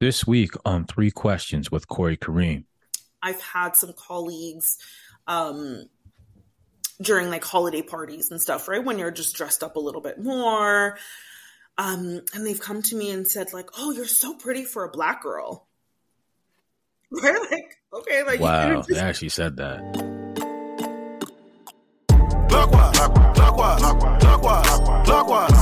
This week on Three Questions with Corey Kareem. I've had some colleagues um, during like holiday parties and stuff, right? When you're just dressed up a little bit more. Um, and they've come to me and said, like, oh, you're so pretty for a black girl. Right? Like, okay, like wow, just- they actually said that. Clockwise, clockwise, clockwise, clockwise, clockwise,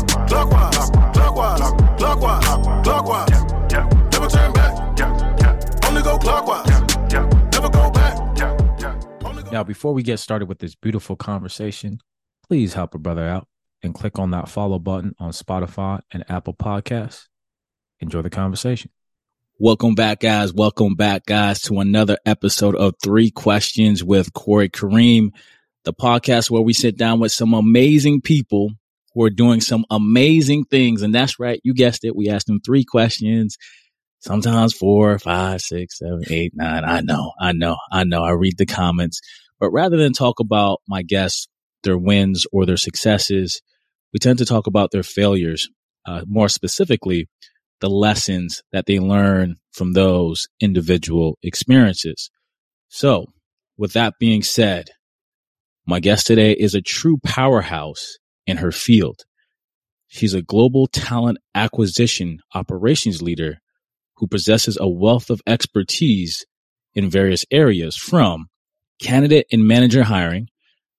clockwise. Never go back. Now, before we get started with this beautiful conversation, please help a brother out and click on that follow button on Spotify and Apple Podcasts. Enjoy the conversation. Welcome back, guys. Welcome back, guys, to another episode of Three Questions with Corey Kareem, the podcast where we sit down with some amazing people who are doing some amazing things. And that's right. You guessed it. We asked them three questions sometimes four, five, six, seven, eight, nine. I know, I know, I know. I read the comments. But rather than talk about my guests, their wins or their successes, we tend to talk about their failures. Uh, more specifically, the lessons that they learn from those individual experiences. So, with that being said, my guest today is a true powerhouse in her field. She's a global talent acquisition operations leader who possesses a wealth of expertise in various areas from candidate and manager hiring,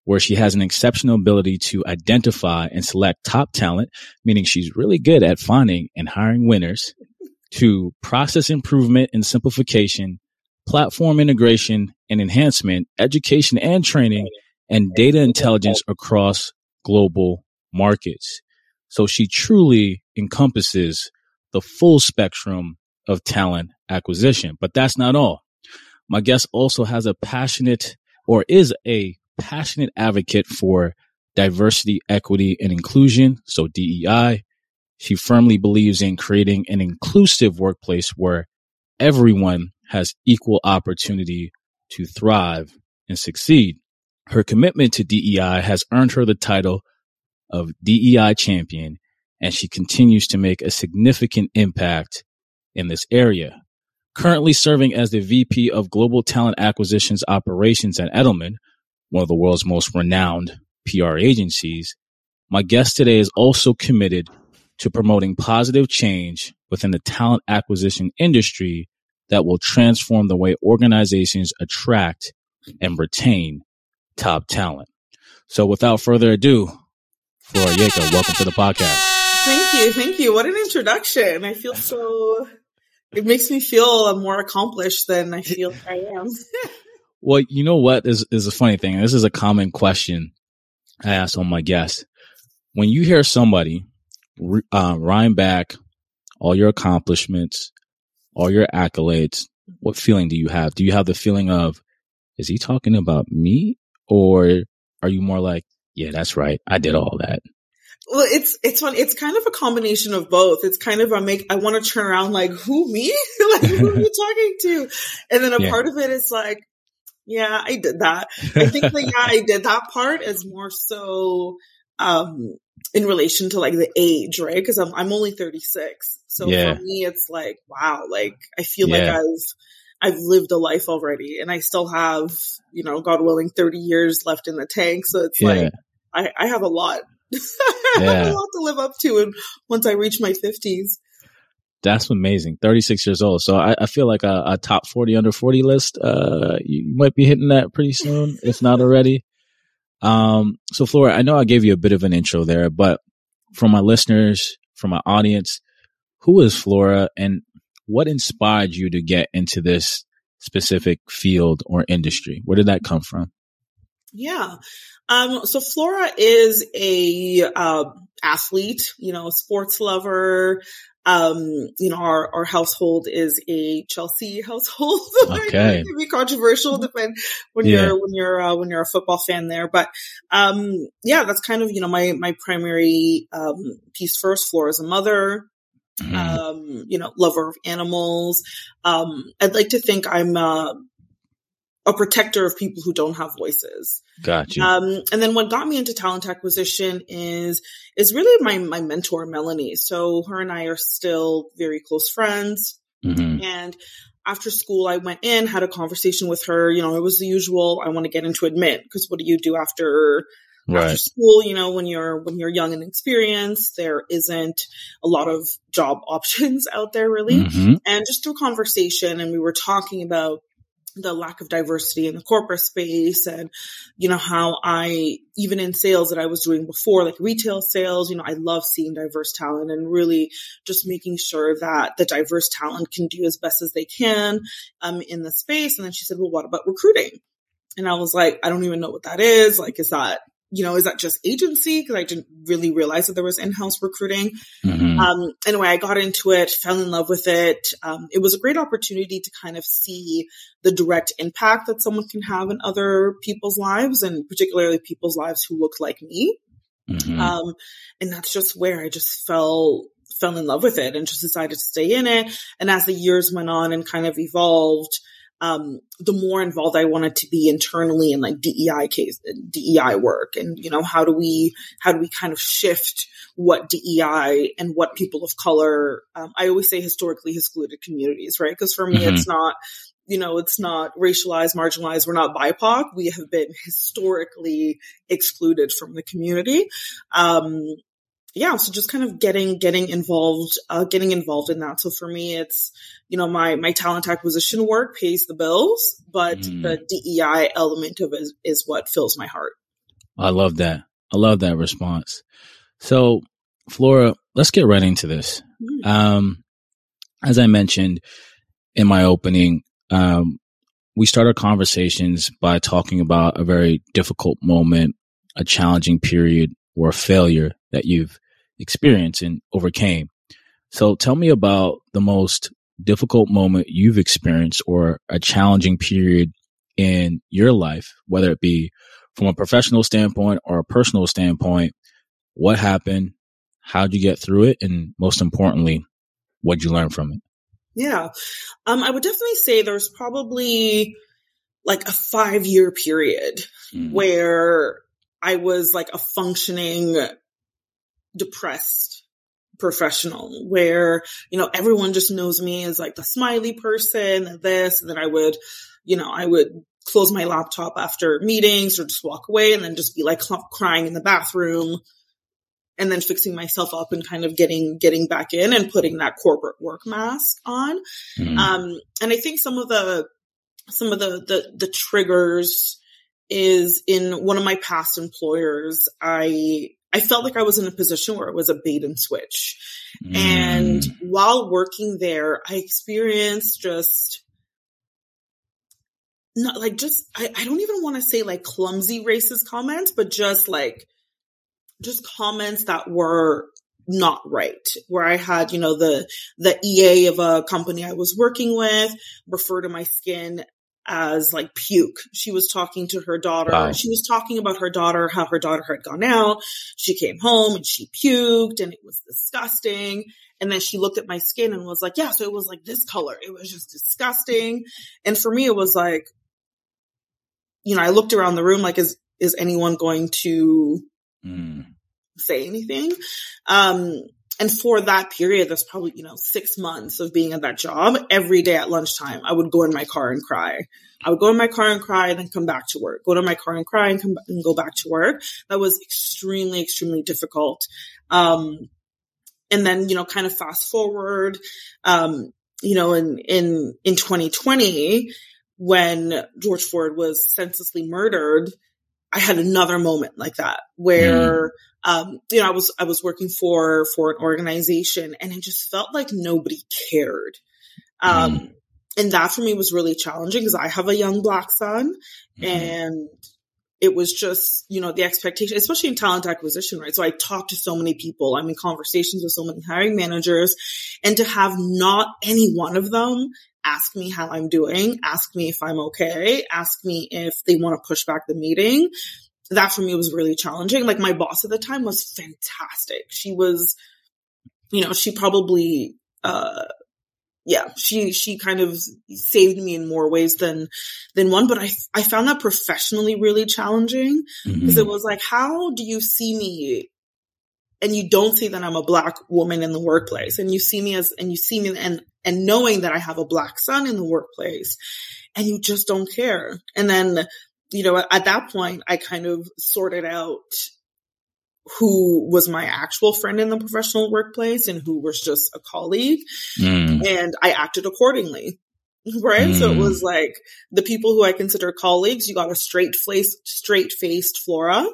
where she has an exceptional ability to identify and select top talent, meaning she's really good at finding and hiring winners, to process improvement and simplification, platform integration and enhancement, education and training, and data intelligence across global markets. So she truly encompasses the full spectrum of talent acquisition. But that's not all. My guest also has a passionate or is a passionate advocate for diversity, equity, and inclusion. So DEI. She firmly believes in creating an inclusive workplace where everyone has equal opportunity to thrive and succeed. Her commitment to DEI has earned her the title of DEI champion, and she continues to make a significant impact in this area. Currently serving as the VP of Global Talent Acquisitions Operations at Edelman, one of the world's most renowned PR agencies, my guest today is also committed to promoting positive change within the talent acquisition industry that will transform the way organizations attract and retain top talent. So without further ado, Flora Yeka, welcome to the podcast. Thank you. Thank you. What an introduction. I feel so it makes me feel more accomplished than I feel I am. well, you know what is is a funny thing. This is a common question I ask on my guests. When you hear somebody uh, rhyme back all your accomplishments, all your accolades, what feeling do you have? Do you have the feeling of, is he talking about me, or are you more like, yeah, that's right, I did all that? Well, it's it's fun. It's kind of a combination of both. It's kind of a make. I want to turn around like who me? like who are you talking to? And then a yeah. part of it is like, yeah, I did that. I think that yeah, I did that part is more so um in relation to like the age, right? Because I'm I'm only 36, so yeah. for me it's like wow, like I feel yeah. like I've I've lived a life already, and I still have you know, God willing, 30 years left in the tank. So it's like I I have a lot yeah. I have a lot to live up to and once I reach my 50s. That's amazing. 36 years old. So I, I feel like a, a, top 40 under 40 list, uh, you might be hitting that pretty soon, if not already. Um, so Flora, I know I gave you a bit of an intro there, but for my listeners, for my audience, who is Flora and what inspired you to get into this specific field or industry? Where did that come from? Yeah. Um, so Flora is a, uh, athlete, you know, sports lover. Um, you know, our, our household is a Chelsea household. Okay. it can be controversial depend when yeah. you're, when you're, uh, when you're a football fan there. But, um, yeah, that's kind of, you know, my, my primary, um, piece first. Flora is a mother. Mm-hmm. Um, you know, lover of animals. Um, I'd like to think I'm, uh, a protector of people who don't have voices. Gotcha. Um, and then what got me into talent acquisition is is really my my mentor Melanie. So her and I are still very close friends. Mm-hmm. And after school, I went in, had a conversation with her. You know, it was the usual. I want to get into admit because what do you do after right. after school? You know, when you're when you're young and experienced, there isn't a lot of job options out there really. Mm-hmm. And just through conversation, and we were talking about the lack of diversity in the corporate space and, you know, how I, even in sales that I was doing before, like retail sales, you know, I love seeing diverse talent and really just making sure that the diverse talent can do as best as they can, um, in the space. And then she said, well, what about recruiting? And I was like, I don't even know what that is. Like, is that you know, is that just agency? Because I didn't really realize that there was in-house recruiting. Mm-hmm. Um, anyway, I got into it, fell in love with it. Um, it was a great opportunity to kind of see the direct impact that someone can have in other people's lives, and particularly people's lives who look like me. Mm-hmm. Um, and that's just where I just fell fell in love with it and just decided to stay in it. And as the years went on and kind of evolved, um, the more involved I wanted to be internally in like DEI case, DEI work. And, you know, how do we, how do we kind of shift what DEI and what people of color, um, I always say historically excluded communities, right? Cause for me, mm-hmm. it's not, you know, it's not racialized, marginalized. We're not BIPOC. We have been historically excluded from the community. Um, yeah, so just kind of getting getting involved, uh, getting involved in that. So for me, it's you know my my talent acquisition work pays the bills, but mm. the DEI element of it is, is what fills my heart. I love that. I love that response. So, Flora, let's get right into this. Mm. Um, as I mentioned in my opening, um, we start our conversations by talking about a very difficult moment, a challenging period, or a failure that you've experienced and overcame. So tell me about the most difficult moment you've experienced or a challenging period in your life, whether it be from a professional standpoint or a personal standpoint. What happened? How'd you get through it? And most importantly, what'd you learn from it? Yeah. Um, I would definitely say there's probably like a five year period mm. where I was like a functioning depressed professional where, you know, everyone just knows me as like the smiley person, this, and then I would, you know, I would close my laptop after meetings or just walk away and then just be like crying in the bathroom and then fixing myself up and kind of getting getting back in and putting that corporate work mask on. Mm. Um, and I think some of the some of the the, the triggers is in one of my past employers. I I felt like I was in a position where it was a bait and switch. Mm. And while working there, I experienced just not like just, I, I don't even want to say like clumsy racist comments, but just like, just comments that were not right where i had you know the the ea of a company i was working with refer to my skin as like puke. She was talking to her daughter. Wow. She was talking about her daughter, how her daughter had gone out. She came home and she puked and it was disgusting. And then she looked at my skin and was like, yeah, so it was like this color. It was just disgusting. And for me, it was like, you know, I looked around the room like, is, is anyone going to mm. say anything? Um, and for that period, that's probably, you know, six months of being at that job, every day at lunchtime, I would go in my car and cry. I would go in my car and cry and then come back to work. Go to my car and cry and come and go back to work. That was extremely, extremely difficult. Um, and then, you know, kind of fast forward, um, you know, in, in, in 2020, when George Floyd was senselessly murdered, I had another moment like that where, mm. Um, you know, I was, I was working for, for an organization and it just felt like nobody cared. Um, mm. and that for me was really challenging because I have a young black son mm. and it was just, you know, the expectation, especially in talent acquisition, right? So I talked to so many people. I'm in conversations with so many hiring managers and to have not any one of them ask me how I'm doing, ask me if I'm okay, ask me if they want to push back the meeting. That for me was really challenging. Like my boss at the time was fantastic. She was, you know, she probably, uh, yeah, she, she kind of saved me in more ways than, than one, but I, I found that professionally really challenging because mm-hmm. it was like, how do you see me and you don't see that I'm a black woman in the workplace and you see me as, and you see me and, and knowing that I have a black son in the workplace and you just don't care. And then, you know, at that point, I kind of sorted out who was my actual friend in the professional workplace and who was just a colleague. Mm. And I acted accordingly. Right. Mm. So it mm. was like the people who I consider colleagues, you got a straight face, straight faced Flora.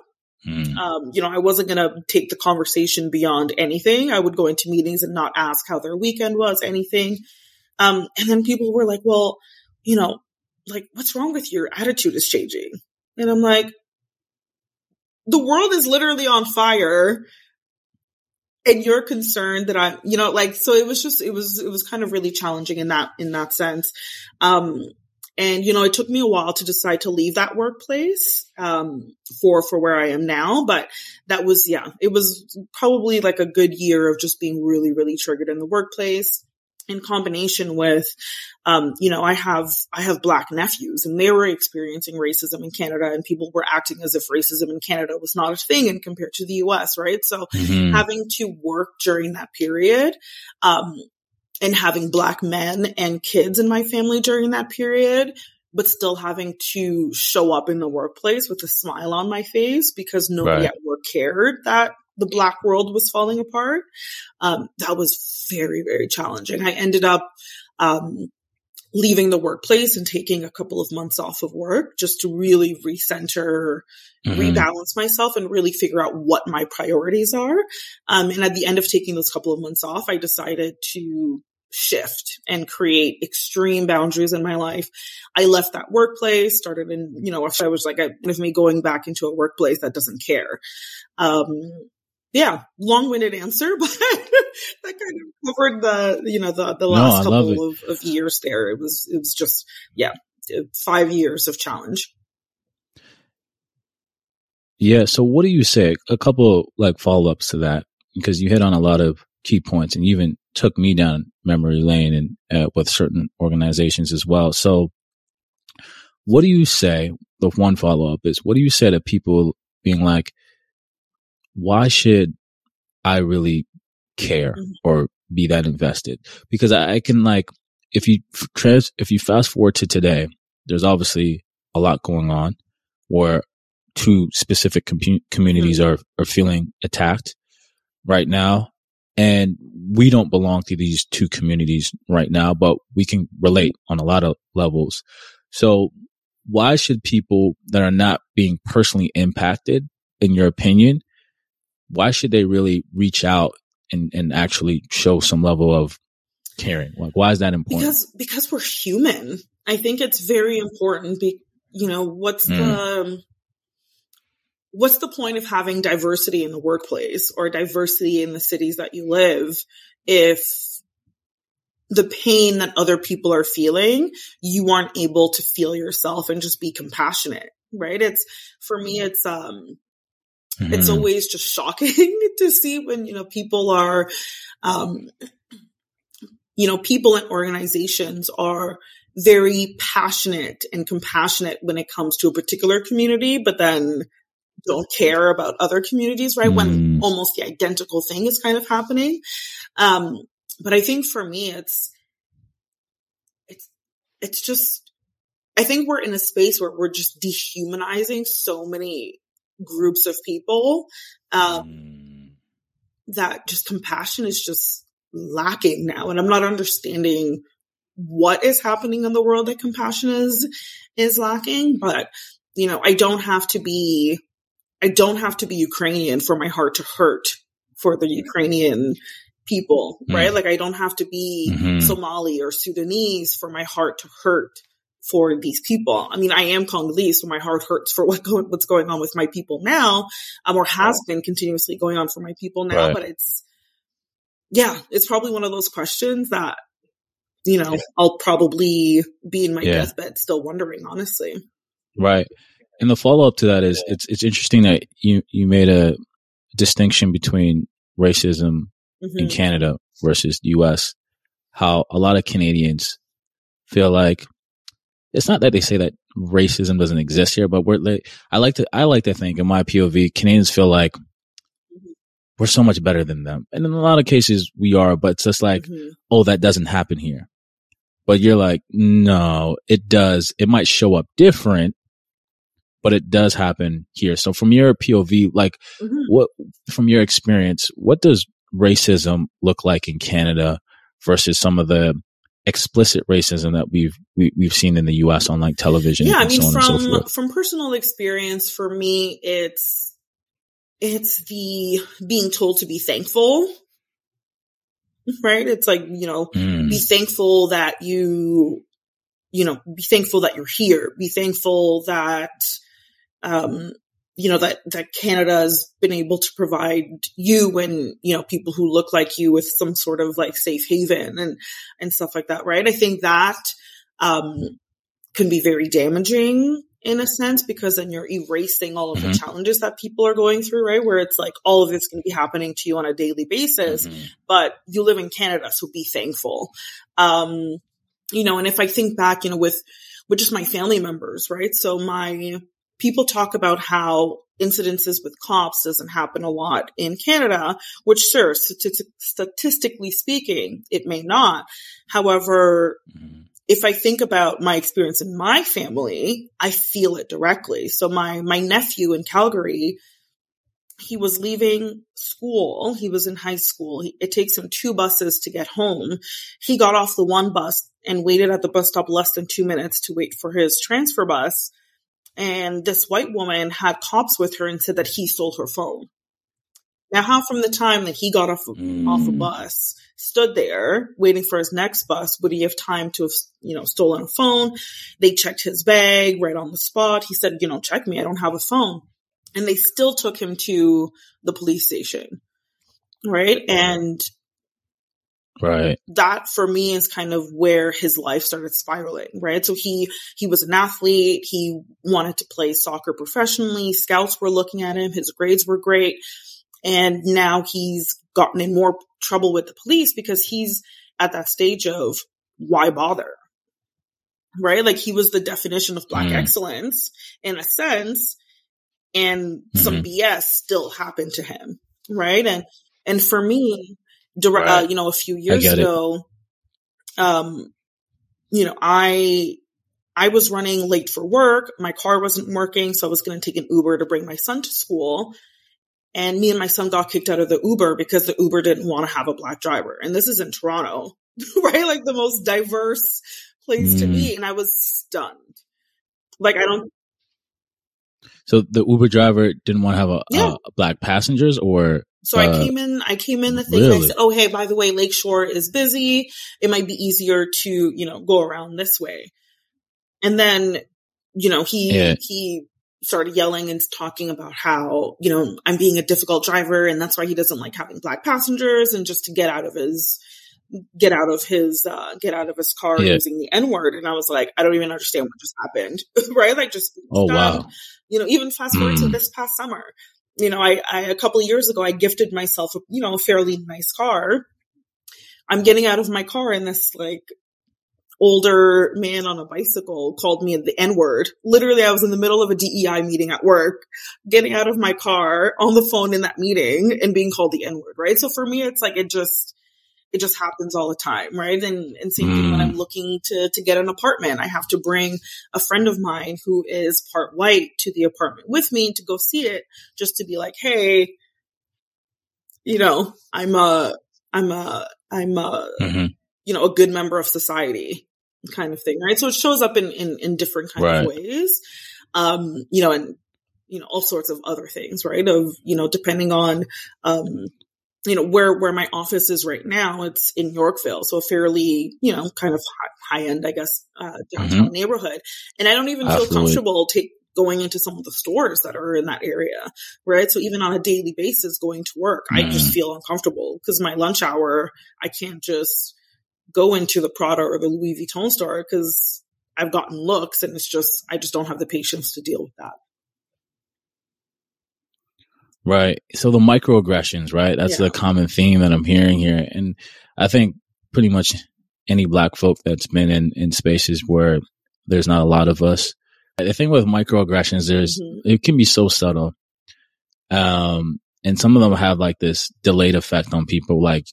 Mm. Um, you know, I wasn't going to take the conversation beyond anything. I would go into meetings and not ask how their weekend was, anything. Um, and then people were like, well, you know, like, what's wrong with your attitude is changing? And I'm like, the world is literally on fire and you're concerned that I'm, you know, like, so it was just, it was, it was kind of really challenging in that, in that sense. Um, and, you know, it took me a while to decide to leave that workplace, um, for, for where I am now. But that was, yeah, it was probably like a good year of just being really, really triggered in the workplace in combination with um, you know i have i have black nephews and they were experiencing racism in canada and people were acting as if racism in canada was not a thing and compared to the us right so mm-hmm. having to work during that period um, and having black men and kids in my family during that period but still having to show up in the workplace with a smile on my face because nobody right. at work cared that the black world was falling apart. Um, that was very, very challenging. I ended up, um, leaving the workplace and taking a couple of months off of work just to really recenter, mm-hmm. rebalance myself and really figure out what my priorities are. Um, and at the end of taking those couple of months off, I decided to shift and create extreme boundaries in my life. I left that workplace, started in, you know, if I was like, with me going back into a workplace that doesn't care. Um, yeah, long-winded answer, but that kind of covered the, you know, the, the last no, couple of, of years there. It was, it was just, yeah, five years of challenge. Yeah. So what do you say? A couple like follow ups to that because you hit on a lot of key points and you even took me down memory lane and uh, with certain organizations as well. So what do you say? The one follow up is what do you say to people being like, why should I really care mm-hmm. or be that invested? Because I, I can like, if you trans, if you fast forward to today, there's obviously a lot going on where two specific com- communities mm-hmm. are, are feeling attacked right now. And we don't belong to these two communities right now, but we can relate on a lot of levels. So why should people that are not being personally impacted, in your opinion, why should they really reach out and, and actually show some level of caring? Like, why is that important? Because, because we're human. I think it's very important. Be, you know, what's mm. the, what's the point of having diversity in the workplace or diversity in the cities that you live if the pain that other people are feeling, you aren't able to feel yourself and just be compassionate, right? It's, for me, it's, um, Mm-hmm. It's always just shocking to see when, you know, people are, um, you know, people and organizations are very passionate and compassionate when it comes to a particular community, but then don't care about other communities, right? Mm. When almost the identical thing is kind of happening. Um, but I think for me, it's, it's, it's just, I think we're in a space where we're just dehumanizing so many groups of people um, mm. that just compassion is just lacking now and i'm not understanding what is happening in the world that compassion is is lacking but you know i don't have to be i don't have to be ukrainian for my heart to hurt for the ukrainian people mm. right like i don't have to be mm-hmm. somali or sudanese for my heart to hurt for these people. I mean, I am Congolese, so my heart hurts for what go- what's going on with my people now, um, or has been continuously going on for my people now. Right. But it's, yeah, it's probably one of those questions that, you know, I'll probably be in my yeah. deathbed still wondering, honestly. Right. And the follow up to that is it's it's interesting that you you made a distinction between racism mm-hmm. in Canada versus the US. How a lot of Canadians feel like it's not that they say that racism doesn't exist here, but we're like, I like to, I like to think in my POV, Canadians feel like we're so much better than them. And in a lot of cases we are, but it's just like, mm-hmm. oh, that doesn't happen here. But you're like, no, it does. It might show up different, but it does happen here. So from your POV, like mm-hmm. what, from your experience, what does racism look like in Canada versus some of the explicit racism that we've we, have we have seen in the U.S. on like television. Yeah, I mean, so from so from personal experience, for me, it's it's the being told to be thankful. Right? It's like you know, mm. be thankful that you, you know, be thankful that you're here. Be thankful that um, you know, that, that Canada's been able to provide you and, you know, people who look like you with some sort of like safe haven and, and stuff like that, right? I think that, um, can be very damaging in a sense because then you're erasing all of mm-hmm. the challenges that people are going through, right? Where it's like all of this can be happening to you on a daily basis, mm-hmm. but you live in Canada, so be thankful. Um, you know, and if I think back, you know, with, with just my family members, right? So my, people talk about how incidences with cops doesn't happen a lot in Canada, which sure, statistically speaking, it may not. However, mm-hmm. if I think about my experience in my family, I feel it directly. So my, my nephew in Calgary, he was leaving school. He was in high school. It takes him two buses to get home. He got off the one bus and waited at the bus stop less than two minutes to wait for his transfer bus and this white woman had cops with her and said that he stole her phone. Now, how from the time that he got off mm. off a bus, stood there waiting for his next bus, would he have time to have, you know, stolen a phone? They checked his bag right on the spot. He said, you know, check me. I don't have a phone. And they still took him to the police station. Right. And Right. That for me is kind of where his life started spiraling, right? So he, he was an athlete. He wanted to play soccer professionally. Scouts were looking at him. His grades were great. And now he's gotten in more trouble with the police because he's at that stage of why bother? Right? Like he was the definition of black mm. excellence in a sense and mm-hmm. some BS still happened to him. Right. And, and for me, direct, right. uh, you know, a few years ago, it. um, you know, I, I was running late for work. My car wasn't working. So I was going to take an Uber to bring my son to school. And me and my son got kicked out of the Uber because the Uber didn't want to have a black driver. And this is in Toronto, right? Like the most diverse place mm. to be. And I was stunned. Like I don't. So the Uber driver didn't want to have a, yeah. a black passengers or so uh, I came in, I came in the thing really? I said, Oh, hey, by the way, Lakeshore is busy. It might be easier to, you know, go around this way. And then, you know, he, yeah. he started yelling and talking about how, you know, I'm being a difficult driver and that's why he doesn't like having black passengers and just to get out of his, get out of his, uh, get out of his car yeah. using the N word. And I was like, I don't even understand what just happened. right? Like just, oh, wow. you know, even fast forward mm. to this past summer, you know, I, I a couple of years ago, I gifted myself you know, a fairly nice car. I'm getting out of my car and this like older man on a bicycle called me the N word. Literally, I was in the middle of a DEI meeting at work, getting out of my car on the phone in that meeting and being called the N word, right? So for me, it's like, it just, it just happens all the time, right? And, and same mm. thing when I'm mm. looking to, to get an apartment. I have to bring a friend of mine who is part white to the apartment with me to go see it just to be like, Hey, you know, I'm a, I'm a, I'm a, mm-hmm. you know, a good member of society kind of thing, right? So it shows up in, in, in different kind right. of ways. Um, you know, and, you know, all sorts of other things, right? Of, you know, depending on, um, you know, where, where my office is right now, it's in Yorkville. So a fairly, you know, kind of high end, I guess, uh, downtown mm-hmm. neighborhood. And I don't even Absolutely. feel comfortable take, going into some of the stores that are in that area, right? So even on a daily basis going to work, mm. I just mm. feel uncomfortable because my lunch hour, I can't just go into the Prada or the Louis Vuitton store because I've gotten looks and it's just, I just don't have the patience to deal with that. Right. So the microaggressions, right? That's yeah. the common theme that I'm hearing here. And I think pretty much any black folk that's been in, in spaces where there's not a lot of us. The thing with microaggressions, there's, mm-hmm. it can be so subtle. Um, and some of them have like this delayed effect on people. Like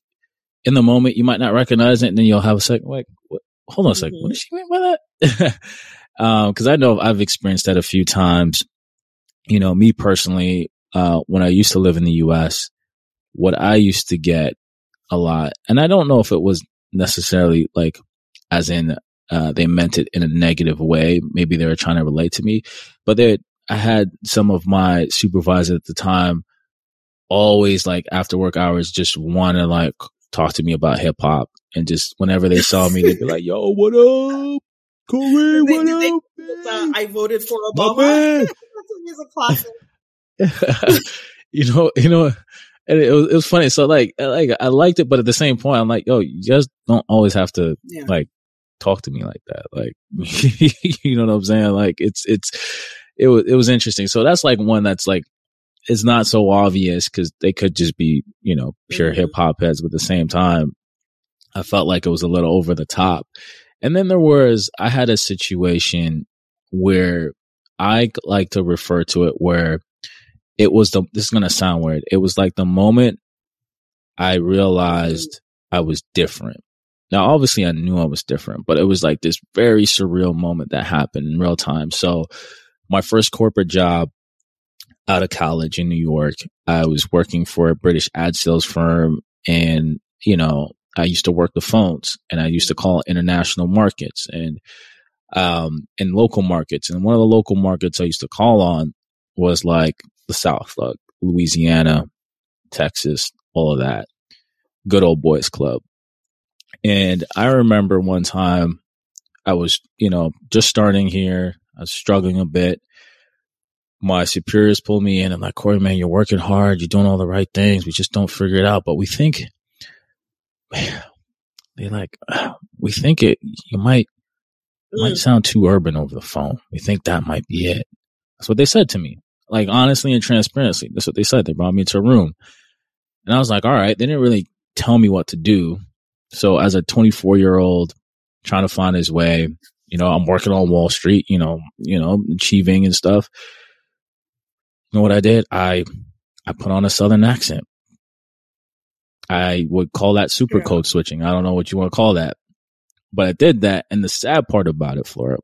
in the moment, you might not recognize it, and then you'll have a second, like, what? hold on a 2nd mm-hmm. what does she mean by that? um, cause I know I've experienced that a few times. You know, me personally, uh, when I used to live in the US, what I used to get a lot, and I don't know if it was necessarily like, as in, uh, they meant it in a negative way. Maybe they were trying to relate to me, but they, I had some of my supervisors at the time always like after work hours just want to like talk to me about hip hop and just whenever they saw me they'd be like, "Yo, what up, Corey? What they, up?" uh, I voted for Obama. That's a classic. you know, you know, and it was it was funny. So like, like I liked it, but at the same point, I'm like, yo, you just don't always have to yeah. like talk to me like that. Like, you know what I'm saying? Like, it's it's it was it was interesting. So that's like one that's like it's not so obvious because they could just be you know pure mm-hmm. hip hop heads. But at the same time, I felt like it was a little over the top. And then there was I had a situation where I like to refer to it where it was the this is gonna sound weird. It was like the moment I realized I was different. Now, obviously, I knew I was different, but it was like this very surreal moment that happened in real time. So, my first corporate job out of college in New York, I was working for a British ad sales firm and, you know, I used to work the phones and I used to call international markets and, um, in local markets. And one of the local markets I used to call on was like the South, like Louisiana, Texas, all of that. Good old boys club. And I remember one time I was, you know, just starting here. I was struggling a bit. My superiors pulled me in and like, Corey, man, you're working hard. You're doing all the right things. We just don't figure it out. But we think, they like, we think it, you might, mm. might sound too urban over the phone. We think that might be it. That's what they said to me. Like, honestly and transparency. That's what they said. They brought me into a room. And I was like, all right. They didn't really tell me what to do. So as a 24 year old trying to find his way, you know, I'm working on Wall Street, you know, you know, achieving and stuff. You know what I did? I I put on a southern accent. I would call that super yeah. code switching. I don't know what you want to call that. But I did that. And the sad part about it, Flora,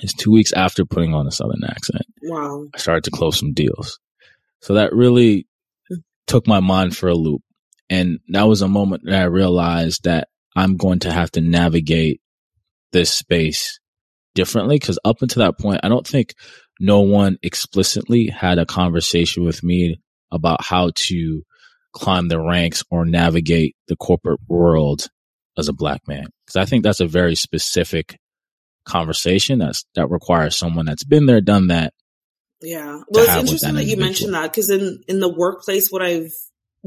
is two weeks after putting on a southern accent. Wow. I started to close some deals. So that really hmm. took my mind for a loop. And that was a moment that I realized that I'm going to have to navigate this space differently because up until that point, I don't think no one explicitly had a conversation with me about how to climb the ranks or navigate the corporate world as a black man. Because I think that's a very specific conversation that's that requires someone that's been there, done that. Yeah. Well, it's interesting that, that you mentioned that because in in the workplace, what I've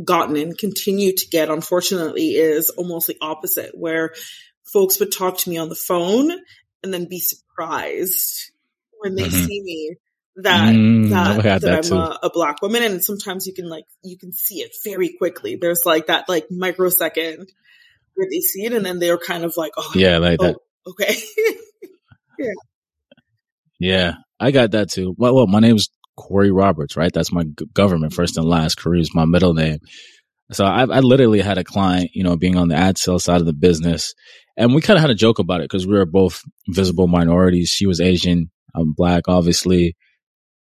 gotten and continue to get, unfortunately, is almost the opposite, where folks would talk to me on the phone and then be surprised when they mm-hmm. see me that mm, that, that, I'm a, a, black woman, and sometimes you can like you can see it very quickly. There's like that like microsecond where they see it, and then they're kind of like, oh yeah, like oh, that. Okay. yeah. I got that too. Well, well, my name's Corey Roberts, right? That's my government first and last. Corey is my middle name. So I, I literally had a client, you know, being on the ad sales side of the business, and we kind of had a joke about it because we were both visible minorities. She was Asian, I'm black, obviously,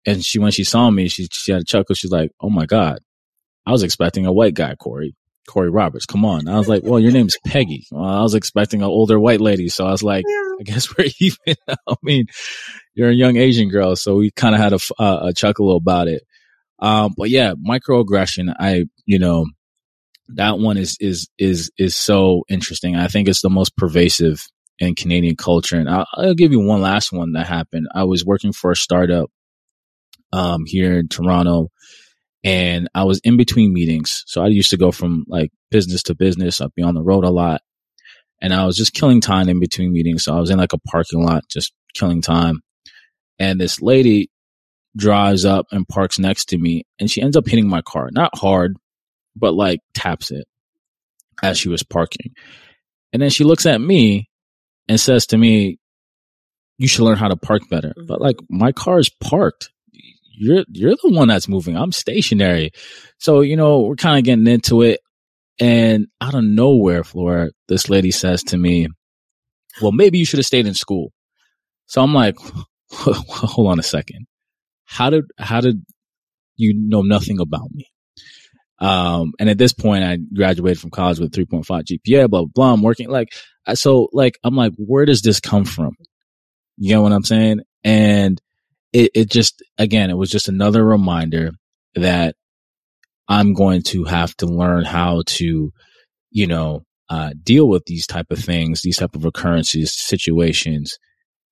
and she when she saw me, she she had a chuckle. She's like, "Oh my god, I was expecting a white guy, Corey." Corey Roberts, come on. I was like, well, your name's Peggy. Well, I was expecting an older white lady. So I was like, I guess we're even. I mean, you're a young Asian girl, so we kind of had a, uh, a chuckle about it. Um, but yeah, microaggression. I, you know, that one is is is is so interesting. I think it's the most pervasive in Canadian culture. And I'll, I'll give you one last one that happened. I was working for a startup um, here in Toronto, and I was in between meetings. So I used to go from like business to business. I'd be on the road a lot, and I was just killing time in between meetings. So I was in like a parking lot, just killing time and this lady drives up and parks next to me and she ends up hitting my car not hard but like taps it as she was parking and then she looks at me and says to me you should learn how to park better mm-hmm. but like my car is parked you're you're the one that's moving. I'm stationary. So, you know, we're kind of getting into it. And out of nowhere, Flora, this lady says to me, Well, maybe you should have stayed in school. So I'm like, hold on a second. How did how did you know nothing about me? Um, and at this point, I graduated from college with 3.5 GPA, blah, blah, blah. I'm working like, so like, I'm like, where does this come from? You know what I'm saying? And it, it just, again, it was just another reminder that I'm going to have to learn how to, you know, uh, deal with these type of things, these type of occurrences, situations,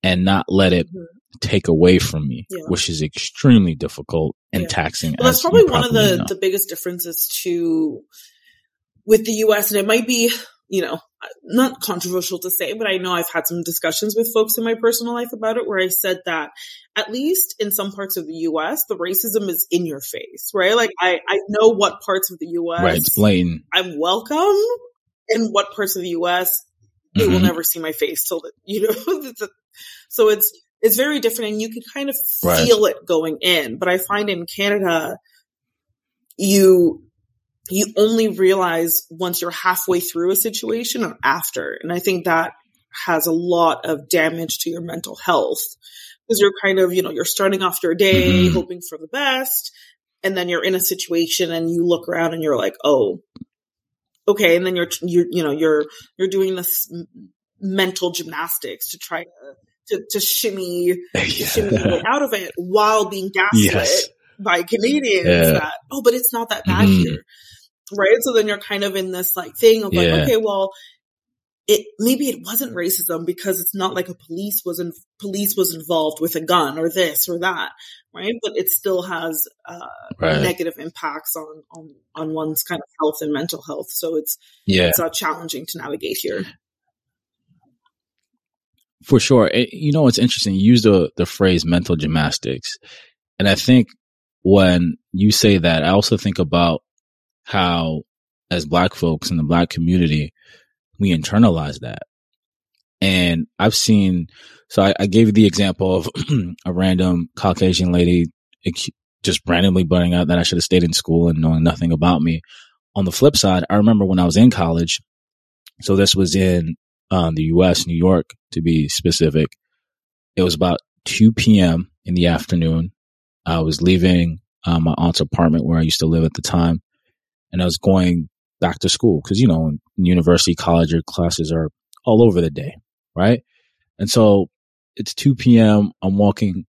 and not let it mm-hmm. take away from me, yeah. which is extremely difficult and yeah. taxing. Well, that's probably one of the, know. the biggest differences to with the US. And it might be, you know, not controversial to say, but I know I've had some discussions with folks in my personal life about it where I said that at least in some parts of the US, the racism is in your face, right? Like I, I know what parts of the US right, it's blatant. I'm welcome and what parts of the US they mm-hmm. will never see my face till the, you know, so it's, it's very different and you can kind of right. feel it going in. But I find in Canada, you, you only realize once you're halfway through a situation or after. And I think that has a lot of damage to your mental health because you're kind of, you know, you're starting off your day mm-hmm. hoping for the best. And then you're in a situation and you look around and you're like, oh, okay. And then you're, you're, you know, you're, you're doing this mental gymnastics to try to to, to shimmy, yeah. shimmy out of it while being gaslit yes. by Canadians yeah. that, oh, but it's not that bad mm-hmm. here. Right. So then you're kind of in this like thing of like, yeah. okay, well, it maybe it wasn't racism because it's not like a police was in, police was involved with a gun or this or that, right? But it still has uh, right. negative impacts on on on one's kind of health and mental health. So it's yeah, it's uh, challenging to navigate here. For sure. It, you know, it's interesting. You use the, the phrase mental gymnastics. And I think when you say that, I also think about how as black folks in the black community, we internalize that. And I've seen, so I, I gave you the example of a random Caucasian lady just randomly butting out that I should have stayed in school and knowing nothing about me. On the flip side, I remember when I was in college. So this was in um, the U.S., New York to be specific. It was about 2 p.m. in the afternoon. I was leaving uh, my aunt's apartment where I used to live at the time, and I was going back to school because you know, university, college, your classes are all over the day, right? And so it's 2 p.m. I'm walking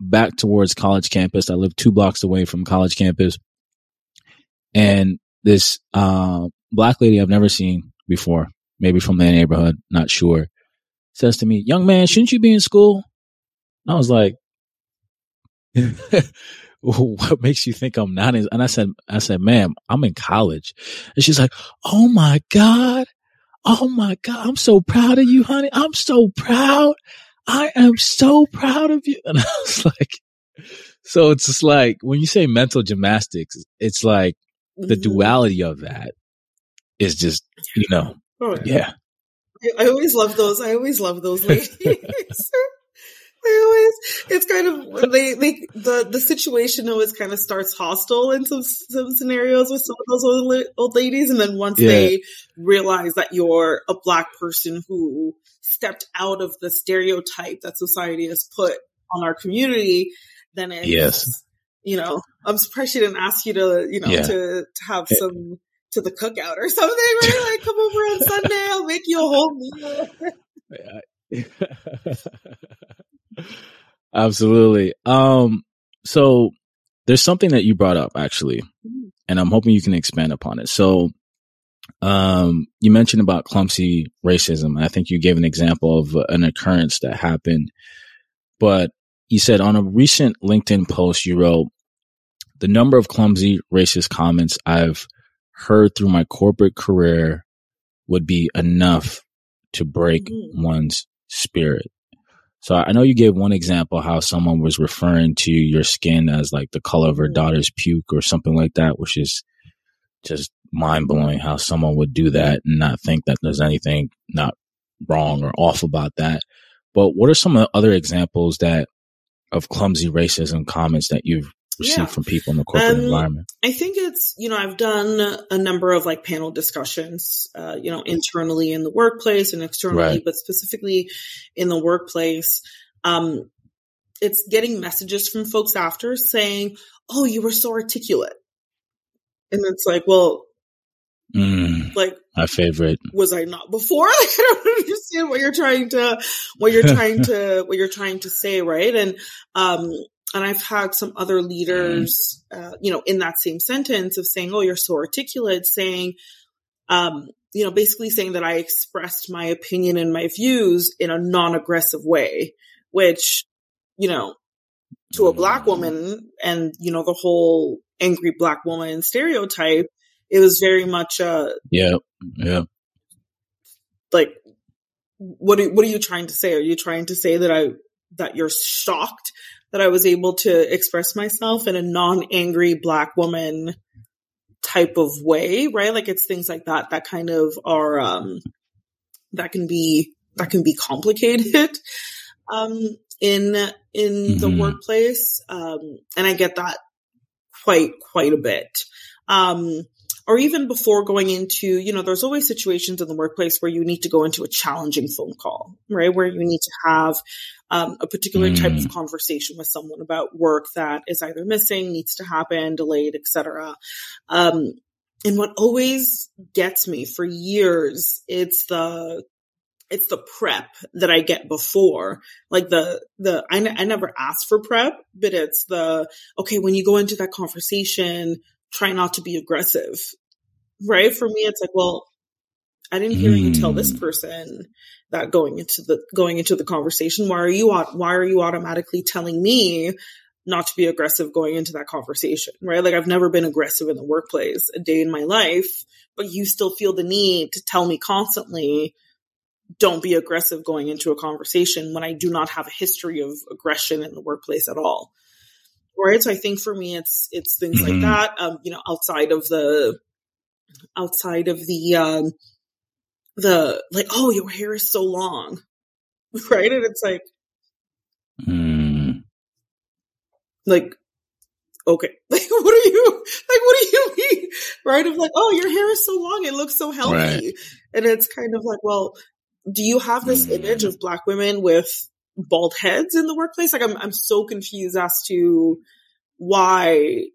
back towards college campus. I live two blocks away from college campus, and this uh, black lady I've never seen before maybe from their neighborhood, not sure, says to me, Young man, shouldn't you be in school? And I was like, what makes you think I'm not? And I said, I said, ma'am, I'm in college. And she's like, Oh my God. Oh my God. I'm so proud of you, honey. I'm so proud. I am so proud of you. And I was like, so it's just like when you say mental gymnastics, it's like the mm-hmm. duality of that is just, you know, Oh, yeah. I, I always love those. I always love those ladies. They always it's kind of they they the the situation always kind of starts hostile in some some scenarios with some of those old, old ladies and then once yeah. they realize that you're a black person who stepped out of the stereotype that society has put on our community then it's yes you know i'm surprised she didn't ask you to you know yeah. to to have some to the cookout or something, right? Like come over on Sunday, I'll make you a whole meal. Absolutely. Um, so there's something that you brought up actually, and I'm hoping you can expand upon it. So, um, you mentioned about clumsy racism. I think you gave an example of an occurrence that happened, but you said on a recent LinkedIn post, you wrote, the number of clumsy racist comments I've heard through my corporate career would be enough to break mm-hmm. one's spirit. So I know you gave one example how someone was referring to your skin as like the color of her daughter's puke or something like that, which is just mind blowing how someone would do that and not think that there's anything not wrong or off about that. But what are some of the other examples that of clumsy racism comments that you've receive yeah. from people in the corporate um, environment? I think it's, you know, I've done a number of like panel discussions, uh, you know, internally in the workplace and externally, right. but specifically in the workplace. Um, it's getting messages from folks after saying, Oh, you were so articulate. And it's like, well, mm, like my favorite. Was I not before? Like, I don't understand what you're trying to, what you're trying to, what you're trying to say, right? And, um, and I've had some other leaders, mm. uh, you know, in that same sentence of saying, "Oh, you're so articulate," saying, um, you know, basically saying that I expressed my opinion and my views in a non-aggressive way, which, you know, to a black woman and you know the whole angry black woman stereotype, it was very much uh yeah yeah like what are, what are you trying to say? Are you trying to say that I that you're shocked that I was able to express myself in a non-angry black woman type of way, right? Like it's things like that that kind of are um that can be that can be complicated um in in mm-hmm. the workplace. Um and I get that quite quite a bit. Um or even before going into, you know, there's always situations in the workplace where you need to go into a challenging phone call, right? Where you need to have um, a particular mm. type of mm. conversation with someone about work that is either missing, needs to happen, delayed, etc. Um, and what always gets me for years, it's the it's the prep that I get before. Like the, the, I, n- I never ask for prep, but it's the, okay, when you go into that conversation, try not to be aggressive. Right? For me, it's like, well, I didn't hear mm. you tell this hmm. person that going into the going into the conversation. Why are you why are you automatically telling me not to be aggressive going into that conversation? Right? Like I've never been aggressive in the workplace a day in my life, but you still feel the need to tell me constantly don't be aggressive going into a conversation when I do not have a history of aggression in the workplace at all right? So I think for me, it's it's things mm-hmm. like that. Um, you know, outside of the outside of the um the like, oh, your hair is so long, right? And it's like, mm. like, okay, like what are you like? What do you mean, right? Of like, oh, your hair is so long, it looks so healthy, right. and it's kind of like, well, do you have this mm. image of black women with bald heads in the workplace. Like I'm, I'm so confused as to why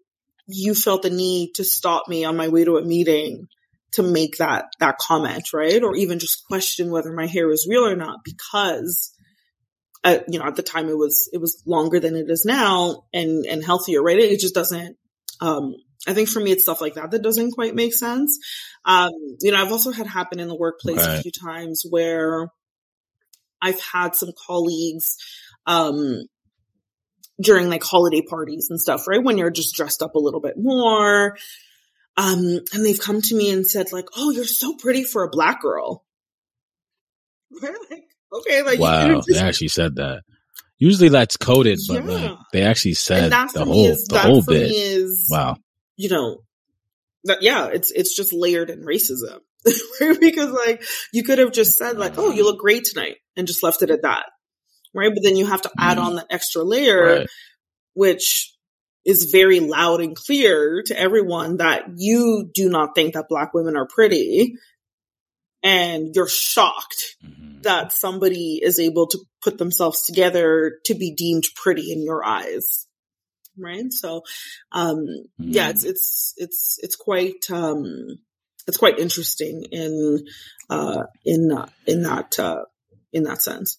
you felt the need to stop me on my way to a meeting to make that, that comment, right? Or even just question whether my hair is real or not because uh, you know, at the time it was, it was longer than it is now and, and healthier, right? It just doesn't, um, I think for me, it's stuff like that that doesn't quite make sense. Um, you know, I've also had happen in the workplace right. a few times where I've had some colleagues, um, during like holiday parties and stuff, right? When you're just dressed up a little bit more. Um, and they've come to me and said like, "Oh, you're so pretty for a black girl." like, okay, like wow, they actually said that. Usually that's coded, but yeah. like, they actually said the whole is, the whole bit. Is, wow, you know, that yeah, it's it's just layered in racism. because like you could have just said like, "Oh, you look great tonight," and just left it at that, right? But then you have to add mm. on that extra layer, right. which is very loud and clear to everyone that you do not think that black women are pretty, and you're shocked mm-hmm. that somebody is able to put themselves together to be deemed pretty in your eyes right so um yeah it's it's it's it's quite um it's quite interesting in uh, in uh, in that uh, in that sense.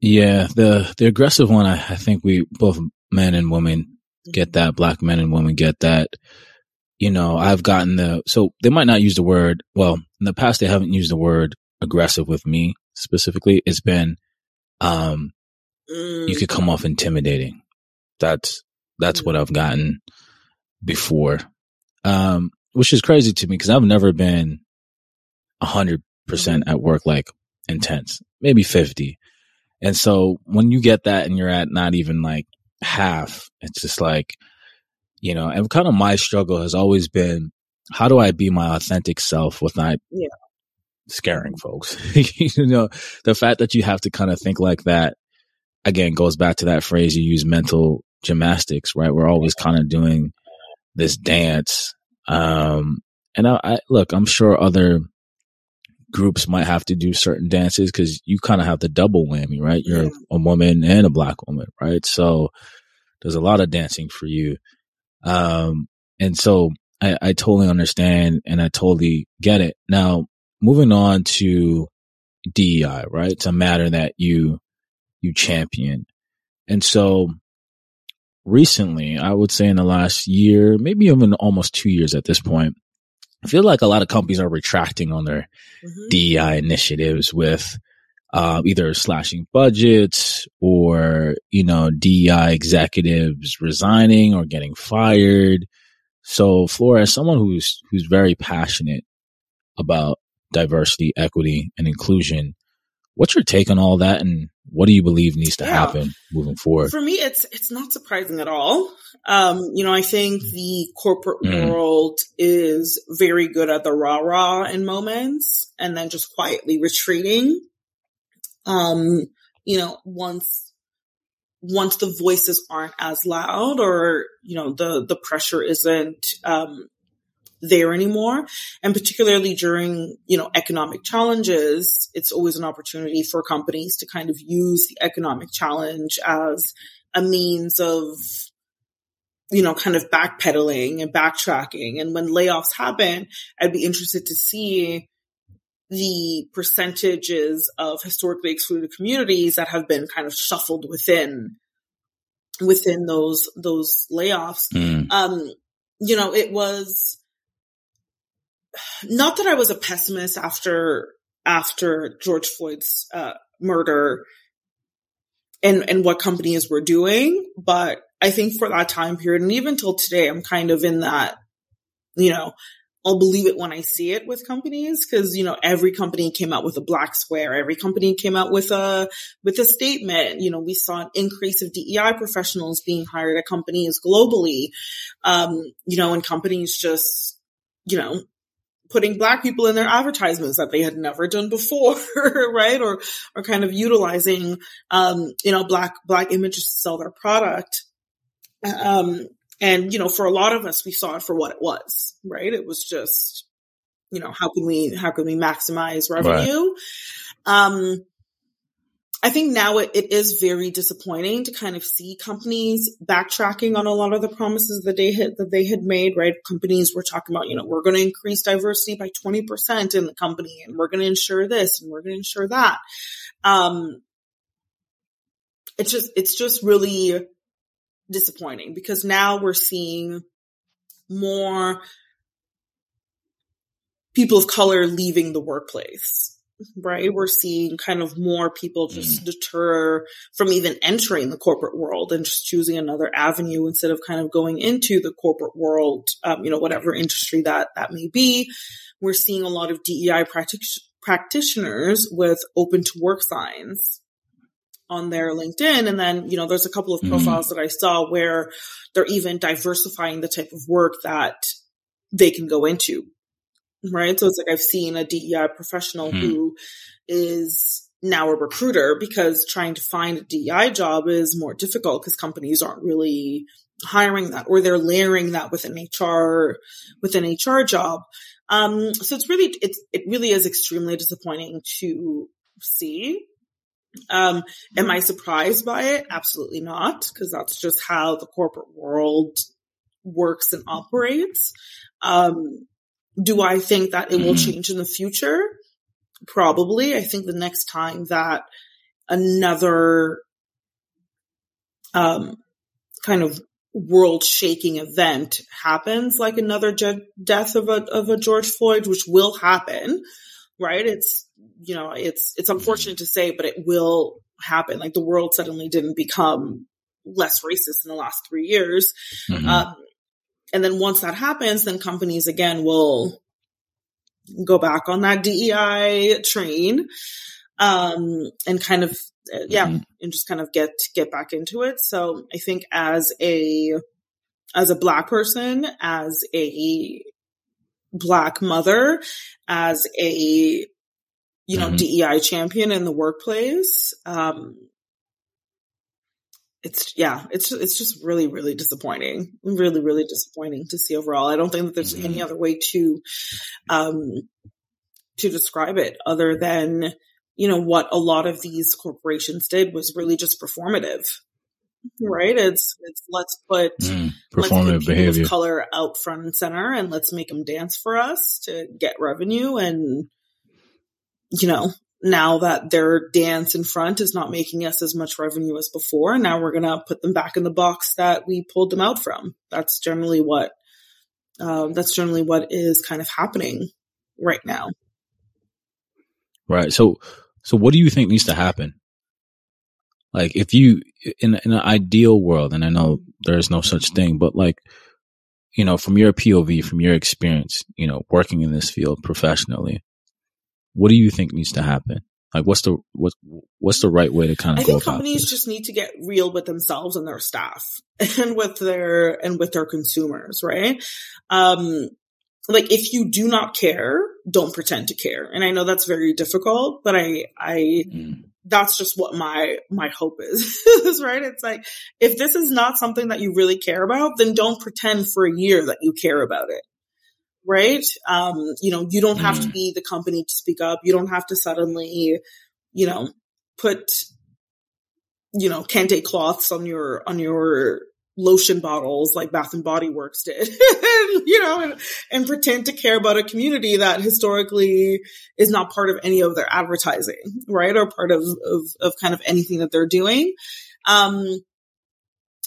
Yeah, the the aggressive one, I, I think we both men and women get that. Black men and women get that. You know, I've gotten the so they might not use the word. Well, in the past, they haven't used the word aggressive with me specifically. It's been, um, mm. you could come off intimidating. That's that's mm. what I've gotten before um, which is crazy to me because I've never been a hundred percent at work like intense, maybe 50. And so when you get that and you're at not even like half, it's just like, you know, and kind of my struggle has always been, how do I be my authentic self without yeah. scaring folks? you know, the fact that you have to kind of think like that again goes back to that phrase you use mental gymnastics, right? We're always kind of doing this dance. Um, and I, I look, I'm sure other groups might have to do certain dances because you kind of have the double whammy, right? You're yeah. a woman and a black woman, right? So there's a lot of dancing for you. Um, and so I, I totally understand and I totally get it. Now, moving on to DEI, right? It's a matter that you, you champion. And so recently, I would say in the last year, maybe even almost two years at this point, I feel like a lot of companies are retracting on their mm-hmm. DEI initiatives with uh, either slashing budgets or, you know, DEI executives resigning or getting fired. So, Flora, as someone who's who's very passionate about diversity, equity, and inclusion, what's your take on all that, and what do you believe needs to yeah. happen moving forward? For me, it's it's not surprising at all. Um, you know, I think the corporate mm. world is very good at the rah rah in moments, and then just quietly retreating. Um, you know, once once the voices aren't as loud, or you know, the the pressure isn't um, there anymore. And particularly during, you know, economic challenges, it's always an opportunity for companies to kind of use the economic challenge as a means of, you know, kind of backpedaling and backtracking. And when layoffs happen, I'd be interested to see the percentages of historically excluded communities that have been kind of shuffled within within those those layoffs. Mm. Um, you know, it was not that I was a pessimist after after George Floyd's uh, murder and and what companies were doing, but I think for that time period and even till today, I'm kind of in that, you know, I'll believe it when I see it with companies because you know every company came out with a black square, every company came out with a with a statement. You know, we saw an increase of DEI professionals being hired at companies globally. Um, you know, and companies just you know putting black people in their advertisements that they had never done before, right? Or, or kind of utilizing, um, you know, black, black images to sell their product. Um, and, you know, for a lot of us, we saw it for what it was, right? It was just, you know, how can we, how can we maximize revenue? Right. Um, I think now it, it is very disappointing to kind of see companies backtracking on a lot of the promises that they had that they had made, right? Companies were talking about, you know, we're going to increase diversity by 20% in the company and we're going to ensure this and we're going to ensure that. Um, it's just, it's just really disappointing because now we're seeing more people of color leaving the workplace right? We're seeing kind of more people just mm. deter from even entering the corporate world and just choosing another avenue instead of kind of going into the corporate world, um, you know, whatever industry that that may be. We're seeing a lot of DEI practic- practitioners with open to work signs on their LinkedIn. And then, you know, there's a couple of mm. profiles mm. that I saw where they're even diversifying the type of work that they can go into right? So it's like I've seen a DEI professional hmm. who is now a recruiter because trying to find a DEI job is more difficult because companies aren't really hiring that or they're layering that with an HR with an HR job. Um, so it's really it's it really is extremely disappointing to see. Um, am I surprised by it? Absolutely not, because that's just how the corporate world works and operates. Um, do I think that it will mm-hmm. change in the future? Probably. I think the next time that another um, kind of world shaking event happens, like another je- death of a of a George Floyd, which will happen, right? It's you know, it's it's unfortunate to say, but it will happen. Like the world suddenly didn't become less racist in the last three years. Mm-hmm. Um, and then once that happens, then companies again will go back on that DEI train, um, and kind of, uh, yeah, mm-hmm. and just kind of get, get back into it. So I think as a, as a black person, as a black mother, as a, you know, mm-hmm. DEI champion in the workplace, um, it's yeah, it's it's just really really disappointing, really really disappointing to see overall. I don't think that there's mm-hmm. any other way to um to describe it other than you know what a lot of these corporations did was really just performative right? It's it's let's put mm, performative let's behavior. color out front and center and let's make them dance for us to get revenue and you know now that their dance in front is not making us as much revenue as before, now we're going to put them back in the box that we pulled them out from. That's generally what, uh, that's generally what is kind of happening right now. Right. So, so what do you think needs to happen? Like if you, in, in an ideal world, and I know there's no such thing, but like, you know, from your POV, from your experience, you know, working in this field professionally, what do you think needs to happen? Like, what's the what's what's the right way to kind of? I think companies this? just need to get real with themselves and their staff, and with their and with their consumers, right? Um, like if you do not care, don't pretend to care. And I know that's very difficult, but I I mm. that's just what my my hope is, is right? It's like if this is not something that you really care about, then don't pretend for a year that you care about it right? Um, you know, you don't have mm. to be the company to speak up. You don't have to suddenly, you know, put, you know, kente cloths on your, on your lotion bottles like Bath and Body Works did, you know, and, and pretend to care about a community that historically is not part of any of their advertising, right? Or part of, of, of kind of anything that they're doing. Um,